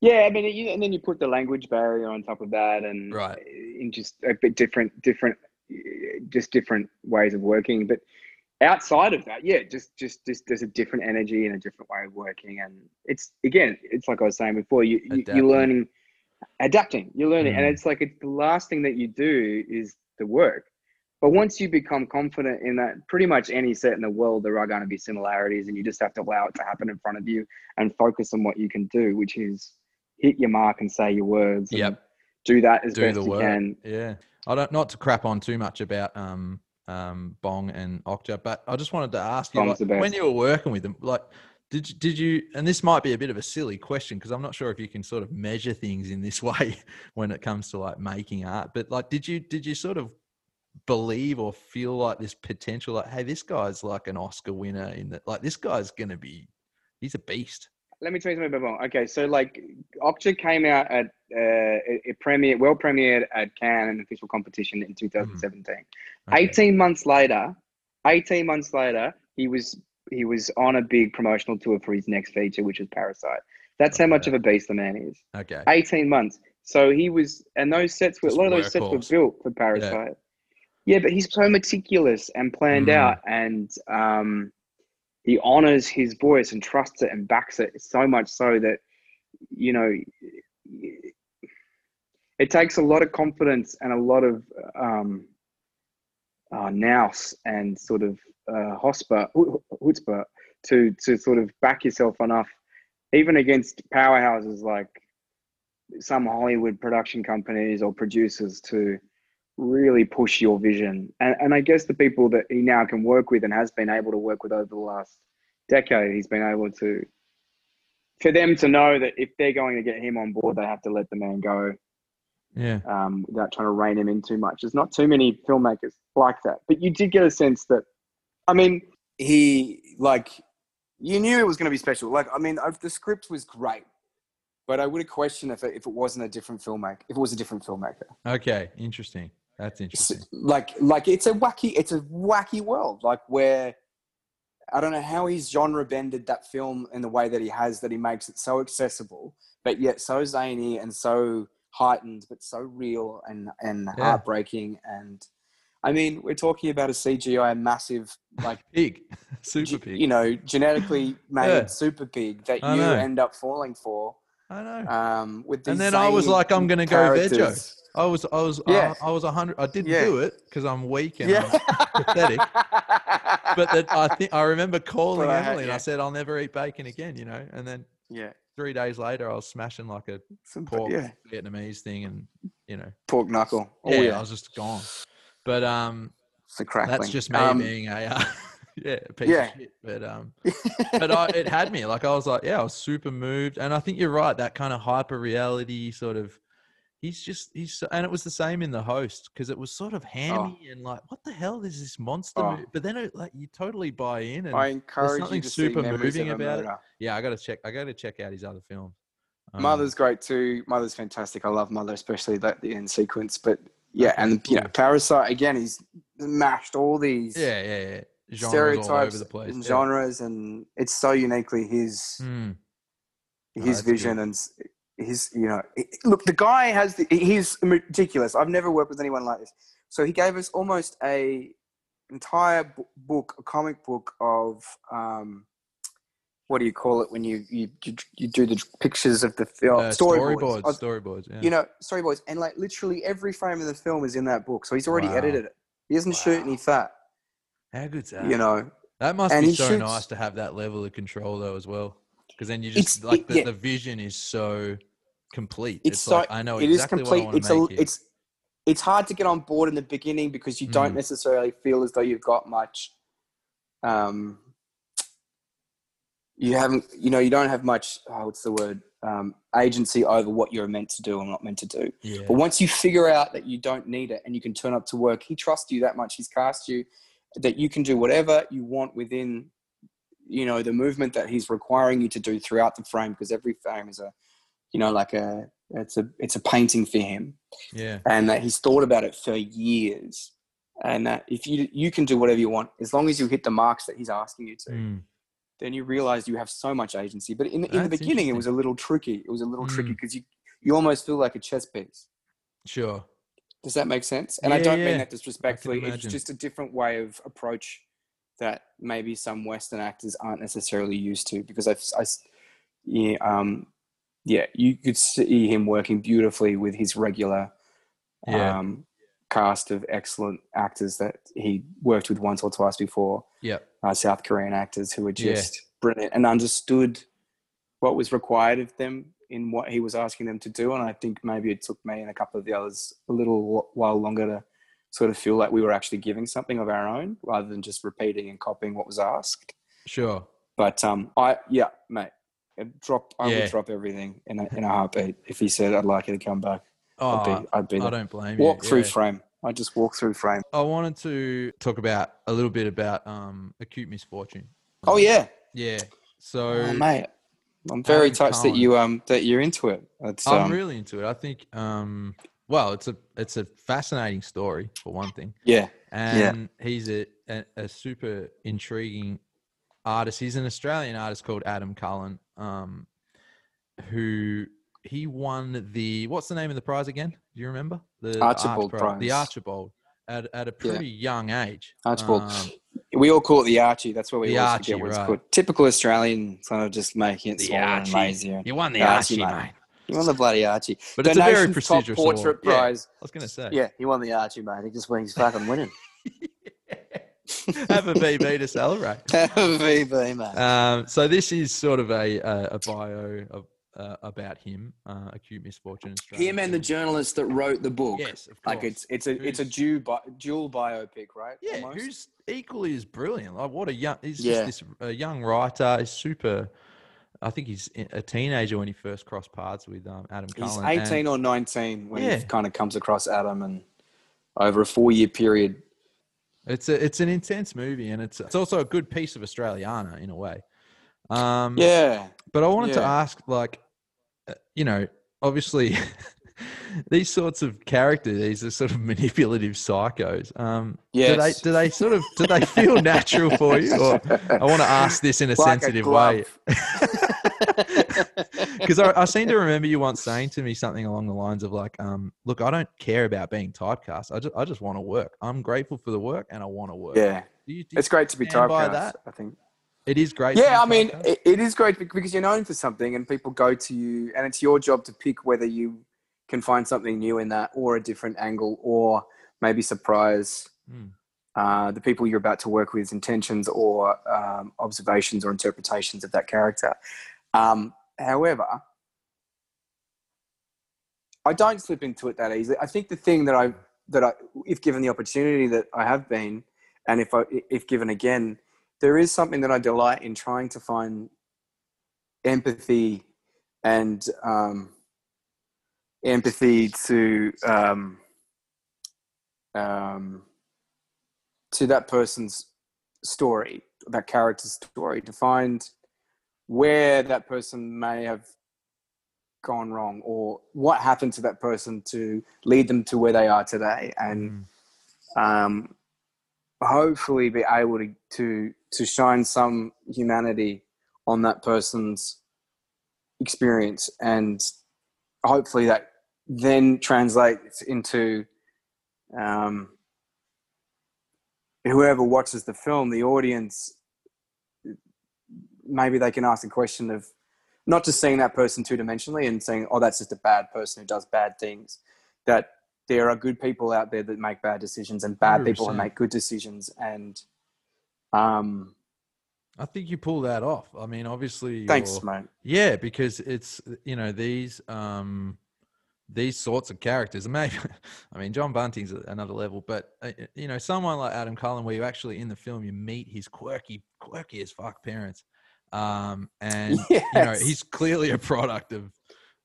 Yeah, I mean, you, and then you put the language barrier on top of that, and Right. in just a bit different, different, just different ways of working. But outside of that, yeah, just, just, just there's a different energy and a different way of working, and it's again, it's like I was saying before, you, you you're learning, adapting, you're learning, and Mm. it's like it's the last thing that you do is the work. But once you become confident in that, pretty much any set in the world, there are going to be similarities, and you just have to allow it to happen in front of you and focus on what you can do, which is hit your mark and say your words. and Yep. Do that as do best the you work. can. Yeah, I don't not to crap on too much about um um Bong and Okja, but I just wanted to ask you like, when you were working with them, like. Did you, did you, and this might be a bit of a silly question because I'm not sure if you can sort of measure things in this *laughs* way when it comes to like making art, but like, did you, did you sort of believe or feel like this potential, like, hey, this guy's like an Oscar winner in that, like, this guy's going to be, he's a beast. Let me tell you something about Bong. Okay, so like Okja came out at uh, it, premiered, well premiered at Cannes, an official competition in 2017. Hmm. Okay. 18 months later, 18 months later, he was he was on a big promotional tour for his next feature, which was Parasite. That's how much of a beast the man is. Okay. 18 months. So he was, and those sets were, Just a lot of those sets were built for Parasite. Yeah, but he's so meticulous and planned Mm. out, and um, he honors his voice and trusts it and backs it so much so that, you know, it takes a lot of confidence and a lot of um, uh, nous and sort of uh, chutzpah to to sort of back yourself enough, even against powerhouses like some Hollywood production companies or producers to really push your vision. And, and I guess the people that he now can work with and has been able to work with over the last decade, he's been able to, for them to know that if they're going to get him on board, they have to let the man go Yeah. um, without trying to rein him in too much. There's not too many filmmakers like that. But you did get a sense that, I mean, he like you knew it was going to be special. Like I mean, the script was great, but I would have questioned if it, if it wasn't a different filmmaker. If it was a different filmmaker, Okay. Interesting. That's interesting. like like it's a wacky it's a wacky world. Like where I don't know how he's genre bended that film in the way that he has. That he makes it so accessible, but yet so zany and so heightened, but so real and and Yeah. heartbreaking. And I mean, we're talking about a CGI massive like *laughs* Pig. *laughs* Super pig. you know, genetically made Yeah. super pig that I you know. end up falling for. I know. Um, with And then I was like, I'm gonna go veggie. I was, I was, Yeah. I, I was a hundred. I didn't Yeah. do it because I'm weak and Yeah, I'm *laughs* pathetic. But that I think I remember calling But I Emily and I said I'll never eat bacon again. You know, and then yeah, three days later I was smashing like a Some- pork Vietnamese thing, and you know, pork knuckle. Oh yeah, I was just gone. But um, it's a crackling. that's just me Um, being a uh, *laughs* yeah piece yeah. of shit. But um, *laughs* but I, it had me like I was like yeah I was super moved and I think you're right that kind of hyper reality sort of he's just he's and it was the same in the host because it was sort of hammy and like what the hell is this monster Oh. but then it, like you totally buy in and I encourage something to super moving about it. Yeah I gotta check I gotta check out his other films Um, Mother's great too. Mother's fantastic. I love Mother, especially that the end sequence. But yeah, and you know. Parasite again. He's mashed all these yeah yeah yeah Genres stereotypes over the place and yeah. genres, and it's so uniquely his Mm, Oh, his that's vision good. and his you know, look, the guy has the, he's ridiculous i've never worked with anyone like this so he gave us almost a entire book a comic book of um what do you call it when you you you, you do the pictures of the film uh, storyboards, storyboards storyboards yeah you know storyboards and like literally every frame of the film is in that book so he's already Wow. edited it he doesn't shoot Wow. any fat how good's that you know That must And be so shoots- nice to have that level of control though as well. Because then you just like it- the, yeah. the vision is so complete. it's, It's, so like I know it is exactly complete what I want it's a it's it's hard to get on board in the beginning because you don't Mm. necessarily feel as though you've got much. Um, you haven't, you know, you don't have much. Oh, what's the word? Um, agency over what you're meant to do and not meant to do. Yeah. But once you figure out that you don't need it and you can turn up to work, he trusts you that much. He's cast you that you can do whatever you want within, you know, the movement that he's requiring you to do throughout the frame because every frame is a, you know, like a it's a it's a painting for him, Yeah. and that he's thought about it for years, and that if you you can do whatever you want as long as you hit the marks that he's asking you to Mm. Then you realize you have so much agency. But in, the in the beginning, it was a little tricky. It was a little tricky Mm. because you, you almost feel like a chess piece. Sure. Does that make sense? And I don't yeah. mean that disrespectfully. It's just a different way of approach that maybe some Western actors aren't necessarily used to. Because I've, I, s- yeah, um, yeah, you could see him working beautifully with his regular Yeah. um, cast of excellent actors that he worked with once or twice before Yeah. uh, South Korean actors who were Yeah. just brilliant and understood what was required of them in what he was asking them to do. And I think maybe it took me and a couple of the others a little while longer to sort of feel like we were actually giving something of our own rather than just repeating and copying what was asked. Sure. But um, I yeah, mate, I'd drop I Yeah. would drop everything in a, in a heartbeat if he said I'd like you to come back. Oh, I'd be I'd be I don't blame you. walk through yeah. frame. I just walk through frame. I wanted to talk about a little bit about um, acute misfortune. Oh yeah, Yeah. So oh, mate. I'm very touched that you um that you're into it. It's I'm um, really into it. I think um, well, it's a it's a fascinating story for one thing, yeah. and he's a, a a super intriguing artist. He's an Australian artist called Adam Cullen, um, who he won the what's the name of the prize again? Do you remember the Arch Archibald The Prize. Archibald at at a pretty young age. Archibald. Um, We all call it the Archie. That's what we The always Archie, forget what it's right. called. Typical Australian, kind of just making it The smaller and Archie. lazier. you won the The Archie, Archie, mate. mate. He won the bloody Archie. But it's a very Donation's top prestigious portrait award. Yeah. prize. I was going to say. Yeah. he won the Archie, mate. He just when he's fucking winning. *laughs* Have a VB to celebrate. *laughs* Have a VB, mate. Um, so this is sort of a a, a bio of, uh, about him, uh, acute misfortune. Australia. Him and the journalist that wrote the book. Yes, of course. Like it's it's a it's a Who's- dual, bi- dual biopic, right? yeah, Almost? who's equally as brilliant. Like what a young, he's Yeah. just this a young writer. He's super. I think he's a teenager when he first crossed paths with um, Adam He's Cullen. and- 18 or 19 when Yeah. he kind of comes across Adam and over a four year period. It's a, it's an intense movie, and it's it's also a good piece of Australiana in a way. Um, Yeah. But I wanted to ask, like, you know, obviously, *laughs* these sorts of characters, these are sort of *laughs* manipulative psychos. Um, do they do they sort of do they feel natural for you? Or I want to ask this in a Like a sensitive way, *laughs* because I, I seem to remember you once saying to me something along the lines of like, um, "Look, I don't care about being typecast. I just I just want to work. I'm grateful for the work, and I want to work." Yeah. Do you, do you It's great to be typecast? I think. It is great. Yeah, I mean, it, it is great because you're known for something and people go to you, and it's your job to pick whether you can find something new in that or a different angle or maybe surprise Mm. uh, the people you're about to work with, intentions or um, observations or interpretations of that character. Um, however, I don't slip into it that easily. I think the thing that I that I, if given the opportunity that I have been, and if I if given again, there is something that I delight in trying to find empathy and um, empathy to um, um, to that person's story, that character's story, to find where that person may have gone wrong or what happened to that person to lead them to where they are today and Mm. um, hopefully be able to, to to shine some humanity on that person's experience and hopefully that then translates into um, whoever watches the film the audience maybe they can ask a question of not just seeing that person two-dimensionally and saying oh that's just a bad person who does bad things that there are good people out there that make bad decisions and bad people who make good decisions and um I think you pull that off. I mean, obviously, thanks mate Yeah, because it's you know these um these sorts of characters, and *laughs* maybe, I mean, John Bunting's another level, but uh, you know, someone like Adam Cullen, where you actually in the film you meet his quirky, quirky as fuck parents, um, and *laughs* you know, he's clearly a product of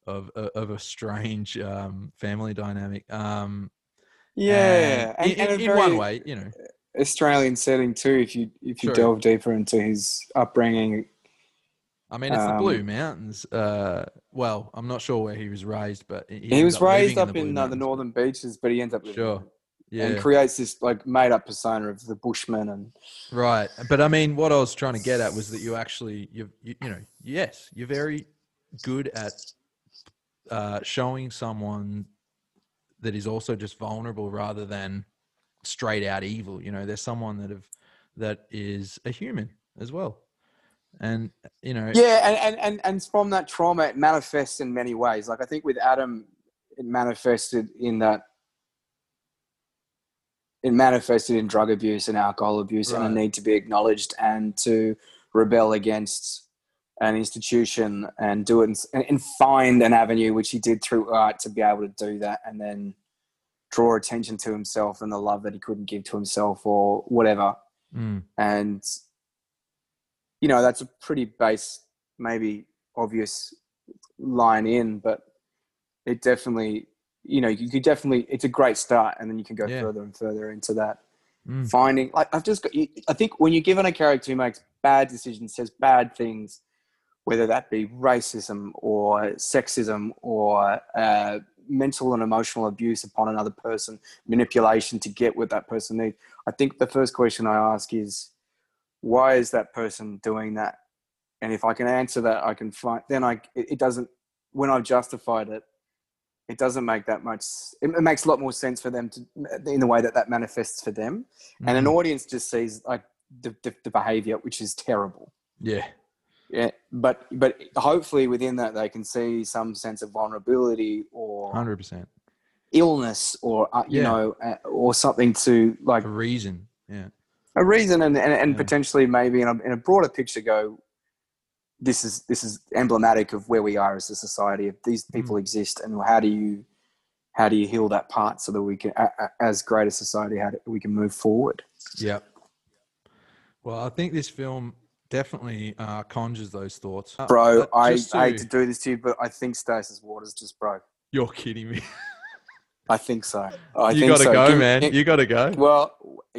of uh, of a strange um, family dynamic. Um, Yeah, and and, in, and in one way, you know, Australian setting too. If you if you Sure. delve deeper into his upbringing, I mean, it's the Um, Blue Mountains. Uh, well, I'm not sure where he was raised, but he, he, was up raised up Blue in, uh, the northern beaches, but he ends up living Sure. in- Yeah. and creates this like made up persona of the bushman and Right, but I mean, what I was trying to get at was that you actually, you, you, you know, yes, you're very good at uh, showing someone that is also just vulnerable rather than straight out evil. You know, there's someone that have that is a human as well, and you know, yeah, and, and and and from that trauma, it manifests in many ways. Like I think with Adam, it manifested in that. It manifested in drug abuse and alcohol abuse and a need to be acknowledged and to rebel against an institution and do it and, and, and find an avenue, which he did through art to be able to do that and then draw attention to himself and the love that he couldn't give to himself or whatever. Mm, and you know that's a pretty base maybe obvious line in but it definitely you know you could definitely it's a great start and then you can go Yeah. further and further into that mm, finding like i've just got i think when you're given a character who makes bad decisions says bad things whether that be racism or sexism or uh, mental and emotional abuse upon another person manipulation to get what that person needs. I think the first question i ask is why is that person doing that? And if i can answer that i can find then i it, doesn't when i've justified it it doesn't make that much it, it makes a lot more sense for them to in the way that that manifests for them. And an mm, audience just sees like the, the, the behavior which is terrible. Yeah, yeah but but hopefully within that they can see some sense of vulnerability or hundred percent, illness or uh, you Yeah. know uh, or something to like a reason, yeah, a reason and, and, and Yeah. potentially maybe in a, in a broader picture go this is this is emblematic of where we are as a society if these Mm-hmm. people exist and how do you how do you heal that part so that we can as greater society how do, we can move forward Yeah. Well, I think this film definitely uh, conjures those thoughts. Uh, bro but I, just I hate to- to do this to you but i think stasis waters just broke You're kidding me. *laughs* i think so I you think gotta so. go, Give man. give- You gotta go. well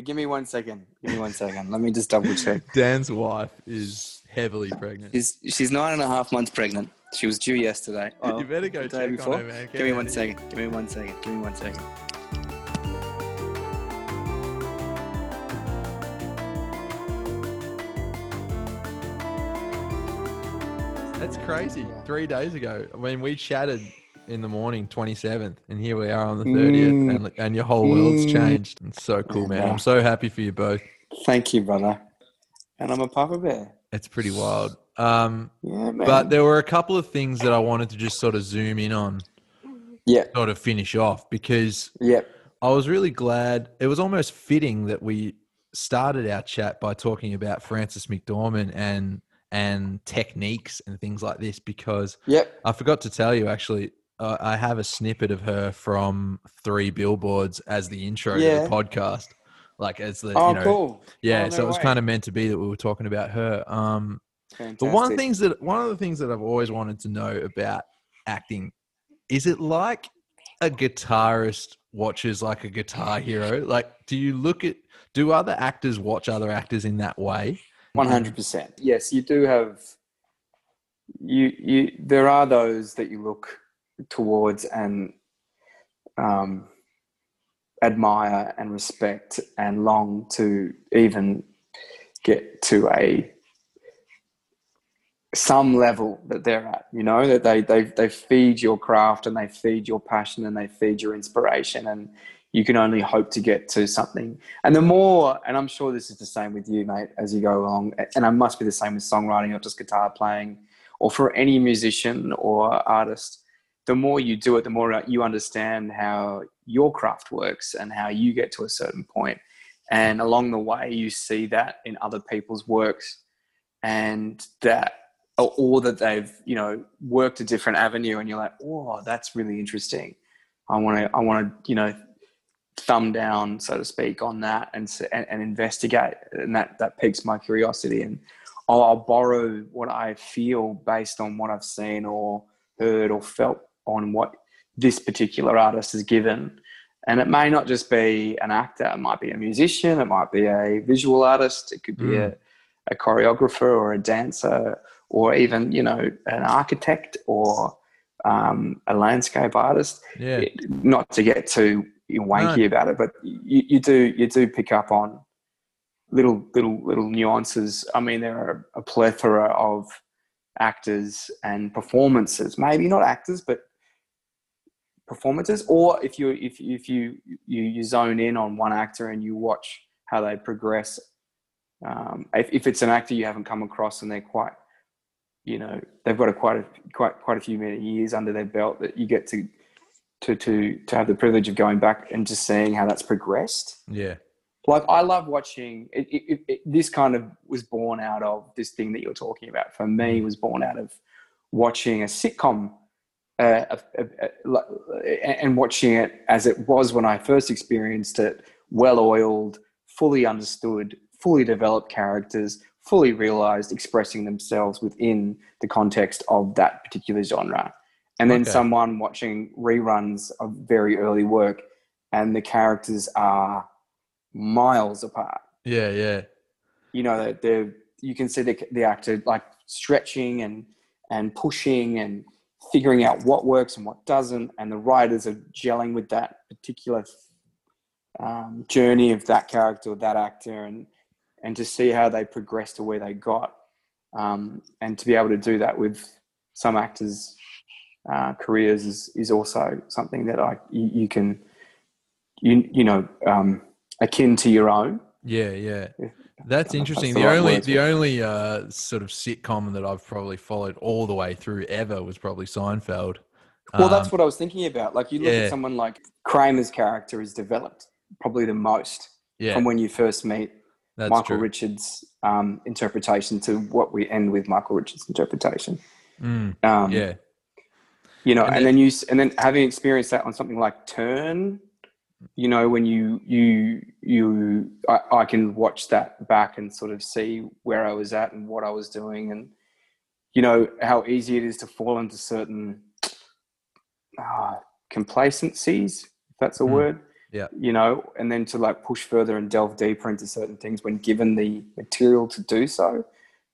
give me one second give me one second let me just double check *laughs* Dan's wife is heavily pregnant. she's she's nine and a half months pregnant she was due yesterday *laughs* you better go day check before. on her, man. Get Give me out one of second. Give me one second. Give me one second. That's crazy. Three days ago. I mean, we chatted in the morning, 27th, and here we are on the 30th, Mm. and, and your whole world's Mm. changed. It's so cool, man. Yeah. I'm so happy for you both. Thank you, brother. And I'm a papa bear. It's pretty wild. Um, Yeah, man. but there were a couple of things that I wanted to just sort of zoom in on, yeah, sort of finish off, because yeah, I was really glad. It was almost fitting that we started our chat by talking about Frances McDormand and and techniques and things like this because yep. I forgot to tell you actually. Uh, I have a snippet of her from Three Billboards as the intro to the podcast, like as the Oh, you know, cool. yeah. Oh, so no it was way. kind of meant to be that we were talking about her. Um, Fantastic. but one things that one of the things that I've always wanted to know about acting is it like a guitarist watches like a guitar hero? Like, do you look at do other actors watch other actors in that way? One hundred percent. Yes, you do have. You you there are those that you look towards and um, admire and respect and long to even get to a some level that they're at you know that they they they feed your craft and they feed your passion and they feed your inspiration and you can only hope to get to something and the more and i'm sure this is the same with you mate as you go along and I must be the same with songwriting or just guitar playing or for any musician or artist the more you do it the more you understand how your craft works and how you get to a certain point. and along the way you see that in other people's works and that or that they've you know worked a different avenue, and you're like, oh, that's really interesting. I want to I want to you know thumb down, so to speak, on that and and, and investigate, and that that piques my curiosity, and I'll, I'll borrow what I feel based on what I've seen or heard or felt on what this particular artist has given. And it may not just be an actor, it might be a musician, it might be a visual artist, it could be Mm. a, a choreographer or a dancer, or even, you know, an architect or um, a landscape artist. Yeah. It- not to get too wanky about it, but you, you do you do pick up on little little little nuances. I mean, there are a plethora of actors and performances. Maybe not actors, but performances. Or if you if if you you, you zone in on one actor and you watch how they progress. Um, if, if it's an actor you haven't come across and they're quite, you know, they've got a quite a quite quite a few many years under their belt that you get to to to to have the privilege of going back and just seeing how that's progressed. Yeah. like I love watching it, it, it, it- this kind of was born out of this thing that you're talking about. For me was born out of watching a sitcom uh, a- a- a- and watching it as it was when I first experienced it well oiled fully understood fully developed characters fully realized expressing themselves within the context of that particular genre and then Okay. someone watching reruns of very early work and the characters are miles apart. Yeah. Yeah. You know, they're, they're you can see the, the actor like stretching and and pushing and figuring out what works and what doesn't, and the writers are gelling with that particular um, journey of that character or that actor, and and to see how they progress to where they got, um, and to be able to do that with some actors' uh, careers is is also something that I you, you can you you know um, akin to your own. Yeah, yeah. That's don't know if interesting. that's The the right only the only uh, sort of sitcom that I've probably followed all the way through ever was probably Seinfeld. Well, that's Um, what I was thinking about. Like you look yeah. at someone like Kramer's character is developed probably the most yeah, from when you first meet that's Michael true. Richards' um, interpretation to what we end with Michael Richards' interpretation. Mm, Um, yeah, you know, And and, then- then you and then having experienced that on something like Turn, you know, when you you you I, I can watch that back and sort of see where I was at and what I was doing, and you know how easy it is to fall into certain uh, complacencies, if that's a Mm. word. Yeah. You know, and then to like push further and delve deeper into certain things when given the material to do so,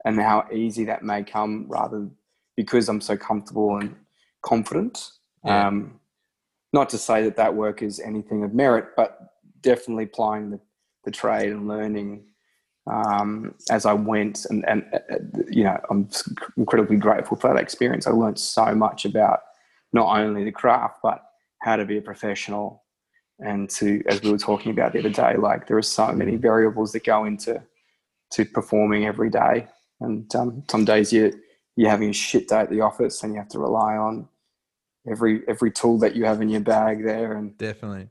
and how easy that may come rather because I'm so comfortable and confident. Yeah. Um, not to say that that work is anything of merit, but definitely applying the, the trade and learning um, as I went. And, and uh, uh, you know, I'm incredibly grateful for that experience. I learned so much about not only the craft, but how to be a professional. And to, as we were talking about the other day, like there are so many variables that go into to performing every day. And um, some days you you're having a shit day at the office, and you have to rely on every every tool that you have in your bag there. And definitely.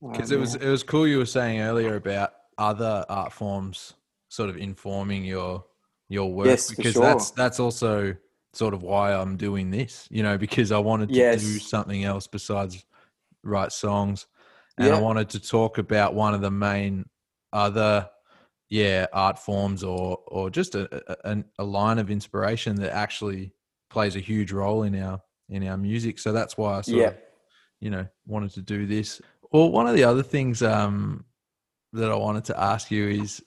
Because um, it was it was cool you were saying earlier about other art forms sort of informing your your work Yes, because sure. that's that's also sort of why I'm doing this, you know, because I wanted to do something else besides write songs. And I wanted to talk about one of the main other yeah, art forms or or just a, a a line of inspiration that actually plays a huge role in our in our music. So that's why I sort yeah, of you know wanted to do this. Well one of the other things um that i wanted to ask you is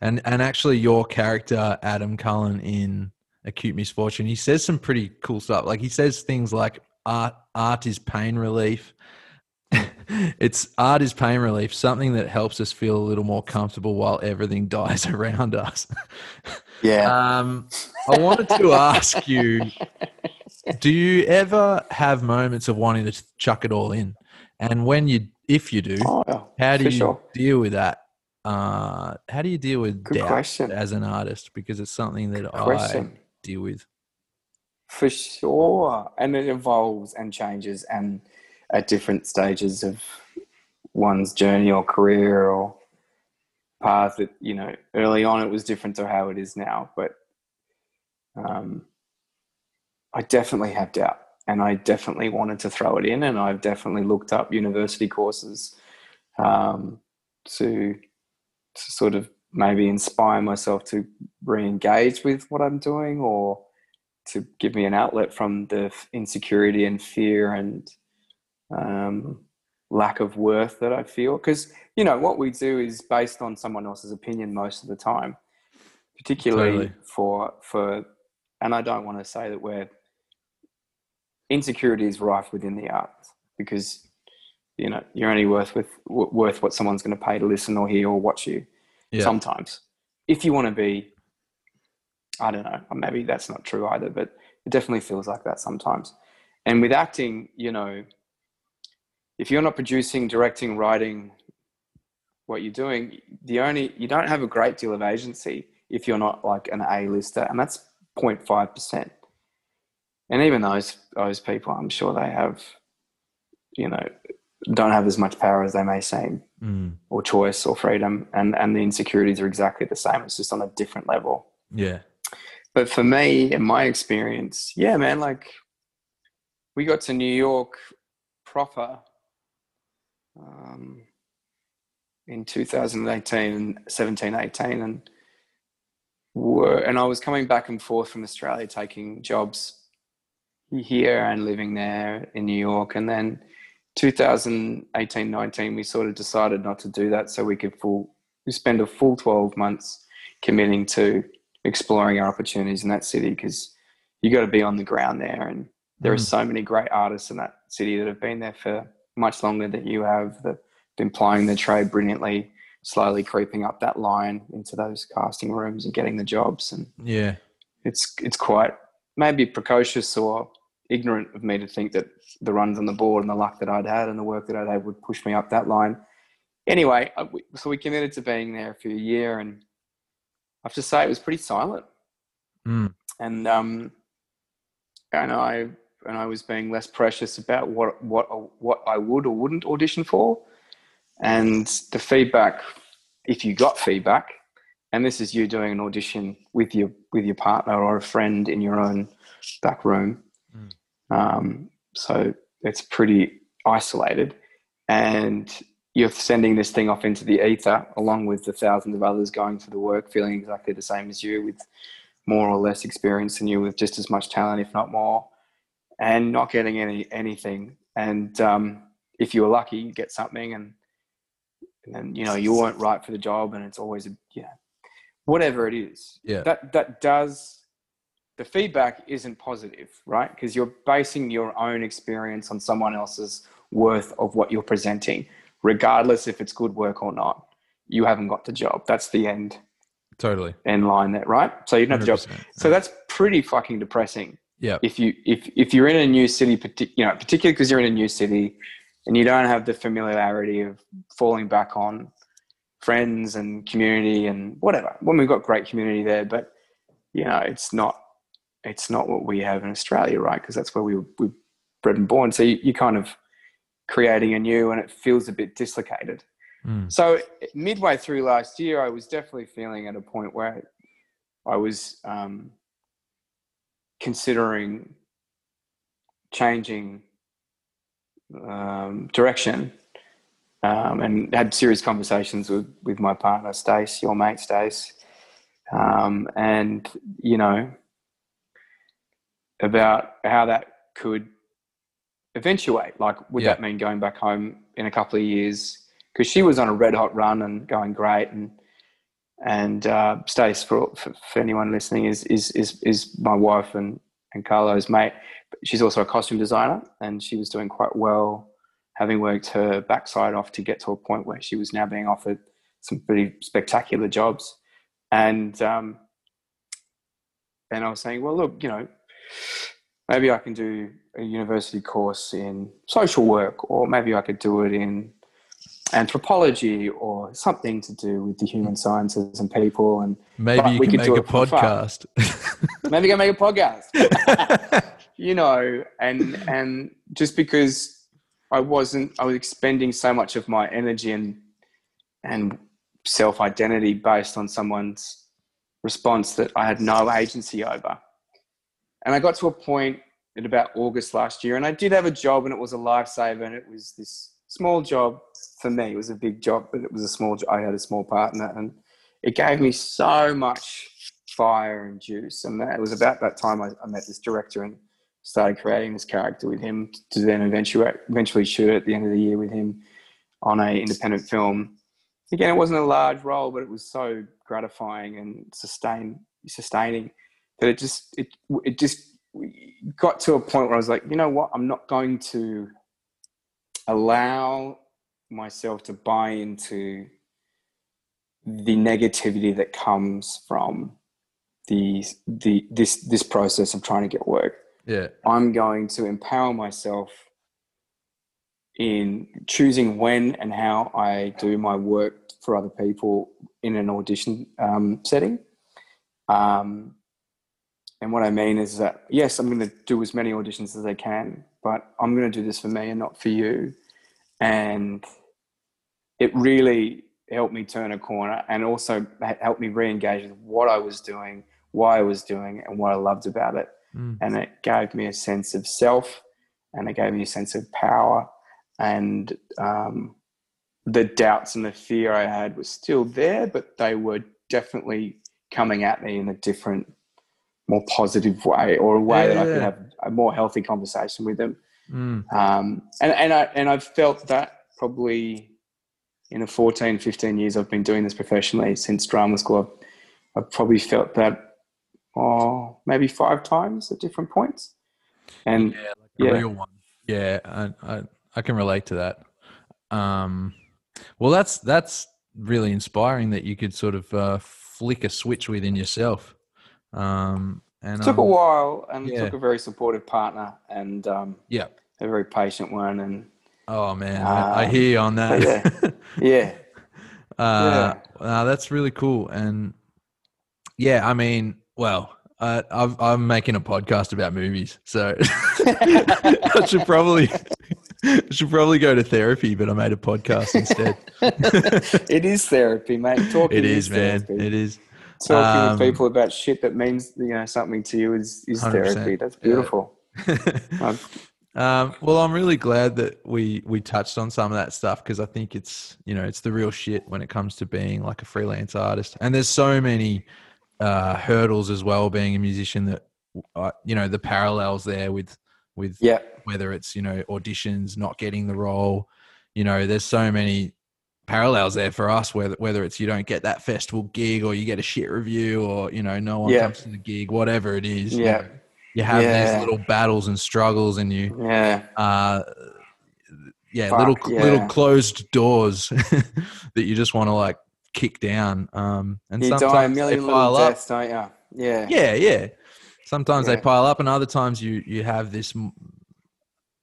and and actually your character adam cullen in acute misfortune he says some pretty cool stuff. Like he says things like art art is pain relief. *laughs* It's art is pain relief something that helps us feel a little more comfortable while everything *laughs* dies around us. Yeah. um, I wanted to ask you: *laughs* Do you ever have moments of wanting to chuck it all in? And when you, if you do, oh, yeah, how do you sure. deal with that? Uh, how do you deal with Good doubt question. as an artist? Because it's something that I question. deal with. For sure. And it evolves and changes and at different stages of one's journey or career or path that, you know, early on it was different to how it is now. But um, I definitely have doubt, and I definitely wanted to throw it in, and I've definitely looked up university courses um, to to sort of maybe inspire myself to re-engage with what I'm doing, or to give me an outlet from the insecurity and fear and um, lack of worth that I feel. Because you know what we do is based on someone else's opinion most of the time, particularly Totally. for for. And I don't want to say that we're insecurity is rife within the arts because you know you're only worth with w- worth what someone's going to pay to listen or hear or watch you. Yeah. Sometimes, if you want to be, I don't know, maybe that's not true either, but it definitely feels like that sometimes. And with acting, you know, if you're not producing, directing, writing, what you're doing, the only you don't have a great deal of agency if you're not like an A-lister, and that's 0.5 percent. And even those those people, I'm sure they have, you know, don't have as much power as they may seem, Mm. or choice, or freedom, and and the insecurities are exactly the same. It's just on a different level. Yeah. But for me, in my experience, yeah, man, like we got to New York proper um, in 2018 and 17, 18, and were, and I was coming back and forth from Australia, taking jobs here and living there in New York, and then 2018, 19, we sort of decided not to do that, so we could full we spend a full 12 months committing to exploring our opportunities in that city because you got to be on the ground there and there are Mm. so many great artists in that city that have been there for much longer than you have that have been plying their trade brilliantly slowly creeping up that line into those casting rooms and getting the jobs and Yeah. it's it's quite maybe precocious or ignorant of me to think that the runs on the board and the luck that I'd had and the work that I'd had would push me up that line. Anyway, I- so we committed to being there for a year, and I have to say it was pretty silent. Mm. And um, and I and I was being less precious about what what what I would or wouldn't audition for, and the feedback, if you got feedback, and this is you doing an audition with your with your partner or a friend in your own back room. Um, so it's pretty isolated, and you're sending this thing off into the ether along with the thousands of others going for the work, feeling exactly the same as you with more or less experience than you with just as much talent, if not more, and not getting any anything. And um, if you were lucky, you get something, and and then you know you weren't right for the job, and it's always a know whatever it is. Yeah. That that does the feedback isn't positive, right? Because you're basing your own experience on someone else's worth of what you're presenting, regardless if it's good work or not. You haven't got the job. That's the end Totally. end line there, right? So you don't have the job. So that's pretty fucking depressing. Yeah. If you if if you're in a new city, you know, particularly because you're in a new city, and you don't have the familiarity of falling back on friends and community and whatever. When we've got great community there, but you know, it's not it's not what we have in Australia, right? Because that's where we we bred and born. So you, you're kind of creating a new, and it feels a bit dislocated. Mm. So midway through last year, I was definitely feeling at a point where I was um, considering changing um, direction um, and had serious conversations with, with my partner, Stace, your mate, Stace. Um, and, you know, about how that could eventuate. Like, would Yeah. that mean going back home in a couple of years? Because she was on a red hot run and going great. And, and uh, Stace, for, for, for anyone listening, is, is, is, is my wife and, and Carlo's mate. She's also a costume designer and she was doing quite well, having worked her backside off to get to a point where she was now being offered some pretty spectacular jobs. And, um, and I was saying, well, look, you know, maybe I can do a university course in social work, or maybe I could do it in anthropology or something to do with the human sciences and people. And Maybe you we can could make do a it for fun. podcast. *laughs* maybe I can make a podcast. *laughs* you know, and and just because I wasn't, I was expending so much of my energy and and self identity based on someone's response that I had no agency over. And I got to a point at about August last year, and I did have a job, and it was a lifesaver, and it was this small job for me. It was a big job, but it was a small. jo- I had a small part in it, and it gave me so much fire and juice. And that, it was about that time I, I met this director and started creating this character with him to then eventually eventually shoot at the end of the year with him on a independent film. Again, it wasn't a large role, but it was so gratifying and sustain sustaining that it just it it just got to a point where I was like, you know what, I'm not going to allow myself to buy into the negativity that comes from the the this this process of trying to get work. Yeah. I'm going to empower myself in choosing when and how I do my work for other people in an audition um, setting. Um, and what I mean is that, yes, I'm going to do as many auditions as I can, but I'm going to do this for me and not for you. And it really helped me turn a corner and also helped me re engage with what I was doing, why I was doing, it and what I loved about it Mm. and it gave me a sense of self and it gave me a sense of power and um, the doubts and the fear i had were still there but they were definitely coming at me in a different more positive way or a way that i Yeah. could have a more healthy conversation with them Mm. um, and, and, I, and i've felt that probably in the 14 15 years i've been doing this professionally since drama school i've, I've probably felt that oh, maybe five times at different points. And A Yeah. real one. Yeah, I, I I can relate to that. Um, well, that's that's really inspiring that you could sort of uh, flick a switch within yourself. Um, and it took a um, while and yeah. took a very supportive partner and um, Yeah. a very patient one. And Oh man, I, I Um, hear you on that. but *laughs* yeah. uh, no, that's really cool. And yeah, I mean, well, I, I've, I'm making a podcast about movies, so *laughs* I should probably I should probably go to therapy, but I made a podcast instead. *laughs* it is therapy, mate. Talking it is, man. therapy. It is. Talking Um, to people about shit that means you know something to you is is 100%, therapy. That's beautiful. I've- *laughs* um, well, I'm really glad that we we touched on some of that stuff because I think it's you know it's the real shit when it comes to being like a freelance artist, and there's so many uh, hurdles as well being a musician that uh, you know the parallels there with with yeah, whether it's you know auditions, not getting the role, you know, there's so many parallels there for us. Whether whether it's you don't get that festival gig or you get a shit review or you know no one Yeah. comes to the gig, whatever it is. you know, you have Yeah. these little battles and struggles, and you yeah, uh, yeah, Fuck, little little closed doors *laughs* that you just want to like kick down. Um, and you die a sometimes they million pile up. deaths, don't you? Yeah, Yeah, yeah. Sometimes they pile up, and other times you you have this,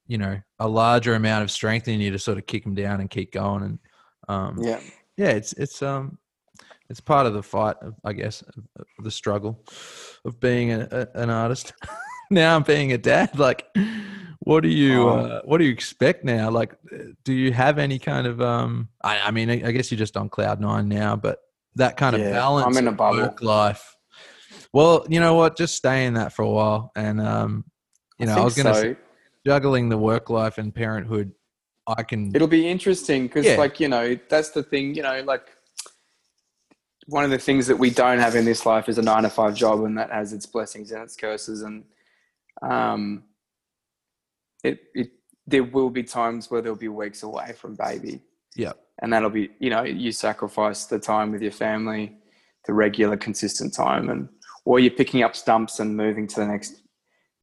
you know, a larger amount of strength in you to sort of kick them down and keep going. And um, yeah. yeah, it's it's um it's part of the fight, I guess, the struggle of being a, a, an artist. *laughs* now I'm being a dad. Like, what do you Oh. uh, what do you expect now? Like, uh, do you have any kind of um? I, I mean, I, I guess you're just on cloud nine now, but that kind of balance I'm in a bubble. work life. Well, you know what? Just stay in that for a while, and um, you know, I, think was gonna so. say, juggling the work life and parenthood. I can. It'll be interesting because, Yeah. like, you know, that's the thing, you know, like one of the things that we don't have in this life is a nine to five job, and that has its blessings and its curses. And um, it, it, there will be times where there'll be weeks away from baby, yeah, and that'll be, you know, you sacrifice the time with your family, the regular, consistent time, and or you're picking up stumps and moving to the next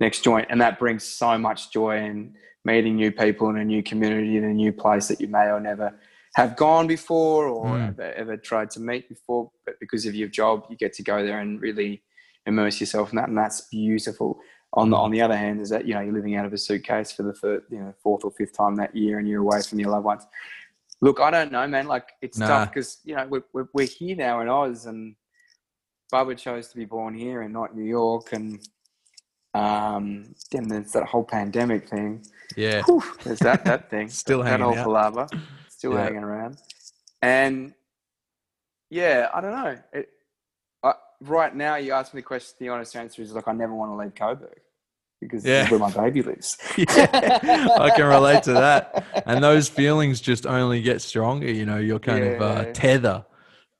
next joint, and that brings so much joy in meeting new people in a new community in a new place that you may or never have gone before or Mm. ever, ever tried to meet before, but because of your job, you get to go there and really immerse yourself in that, and that's beautiful. On the on the other hand, is that you know you're living out of a suitcase for the third, you know, fourth or fifth time that year, and you're away from your loved ones. Look, I don't know, man. Like it's Nah. tough because you know we're, we're we're here now in Oz, and Bubba chose to be born here and not New York, and um, then there's that whole pandemic thing. yeah. Whew, there's that that *laughs* thing. Still that hanging whole out. palaver, still Yeah. hanging around. And yeah, I don't know. It, I, right now, you ask me the question. The honest answer is like I never want to leave Coburg. because Yeah. this is where my baby lives. *laughs* yeah, I can relate to that. And those feelings just only get stronger. You know, your kind of uh, Yeah. tether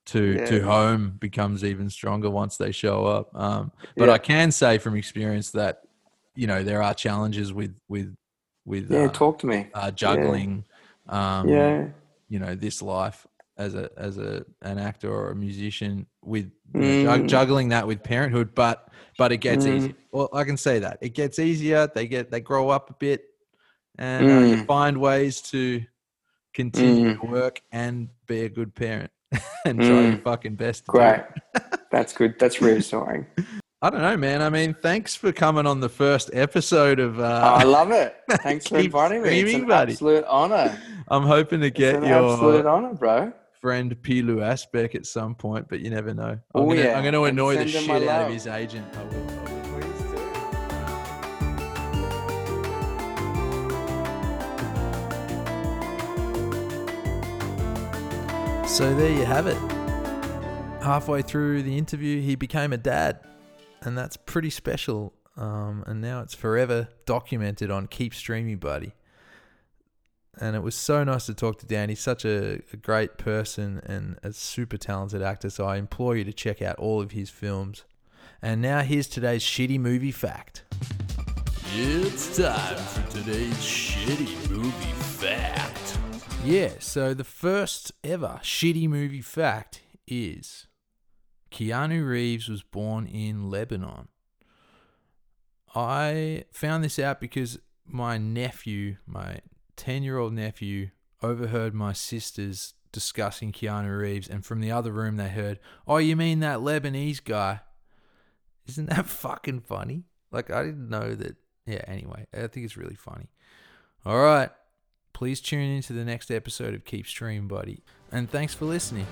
to to home becomes even stronger once they show up. Um, but Yeah. I can say from experience that you know there are challenges with with with Yeah, uh, talk to me. uh, juggling. Um, Yeah, you know this life as a as a an actor or a musician with you know, Mm. juggling that with parenthood but but it gets Mm. easier well i can say that it gets easier they get they grow up a bit and uh, you Mm. find ways to continue Mm. to work and be a good parent and try your Mm. fucking best great. *laughs* That's good. That's reassuring. i don't know man i mean thanks for coming on the first episode of uh I love it. *laughs* Thanks for inviting me. It's an buddy. absolute honor. i'm hoping to get It's an your absolute honor, bro. friend Pilou Asbæk at some point, but you never know. I'm Oh, gonna, yeah. I'm gonna annoy the send him my shit out of his agent. I will. So there you have it. Halfway through the interview, he became a dad, and that's pretty special. Um, and now it's forever documented on Keep Streaming Buddy. And it was so nice to talk to Dan. He's such a, a great person and a super talented actor. So I implore you to check out all of his films. And now here's today's shitty movie fact. It's time for today's shitty movie fact. Yeah, so the first ever shitty movie fact is Keanu Reeves was born in Lebanon. I found this out because my nephew, my 10 year old nephew, overheard my sisters discussing Keanu Reeves, and from the other room they heard, Oh, you mean that Lebanese guy? Isn't that *laughs* fucking funny? Like, I didn't know that. Yeah, anyway, I think it's really funny. All right. Please tune into the next episode of Keep Stream, buddy. And thanks for listening.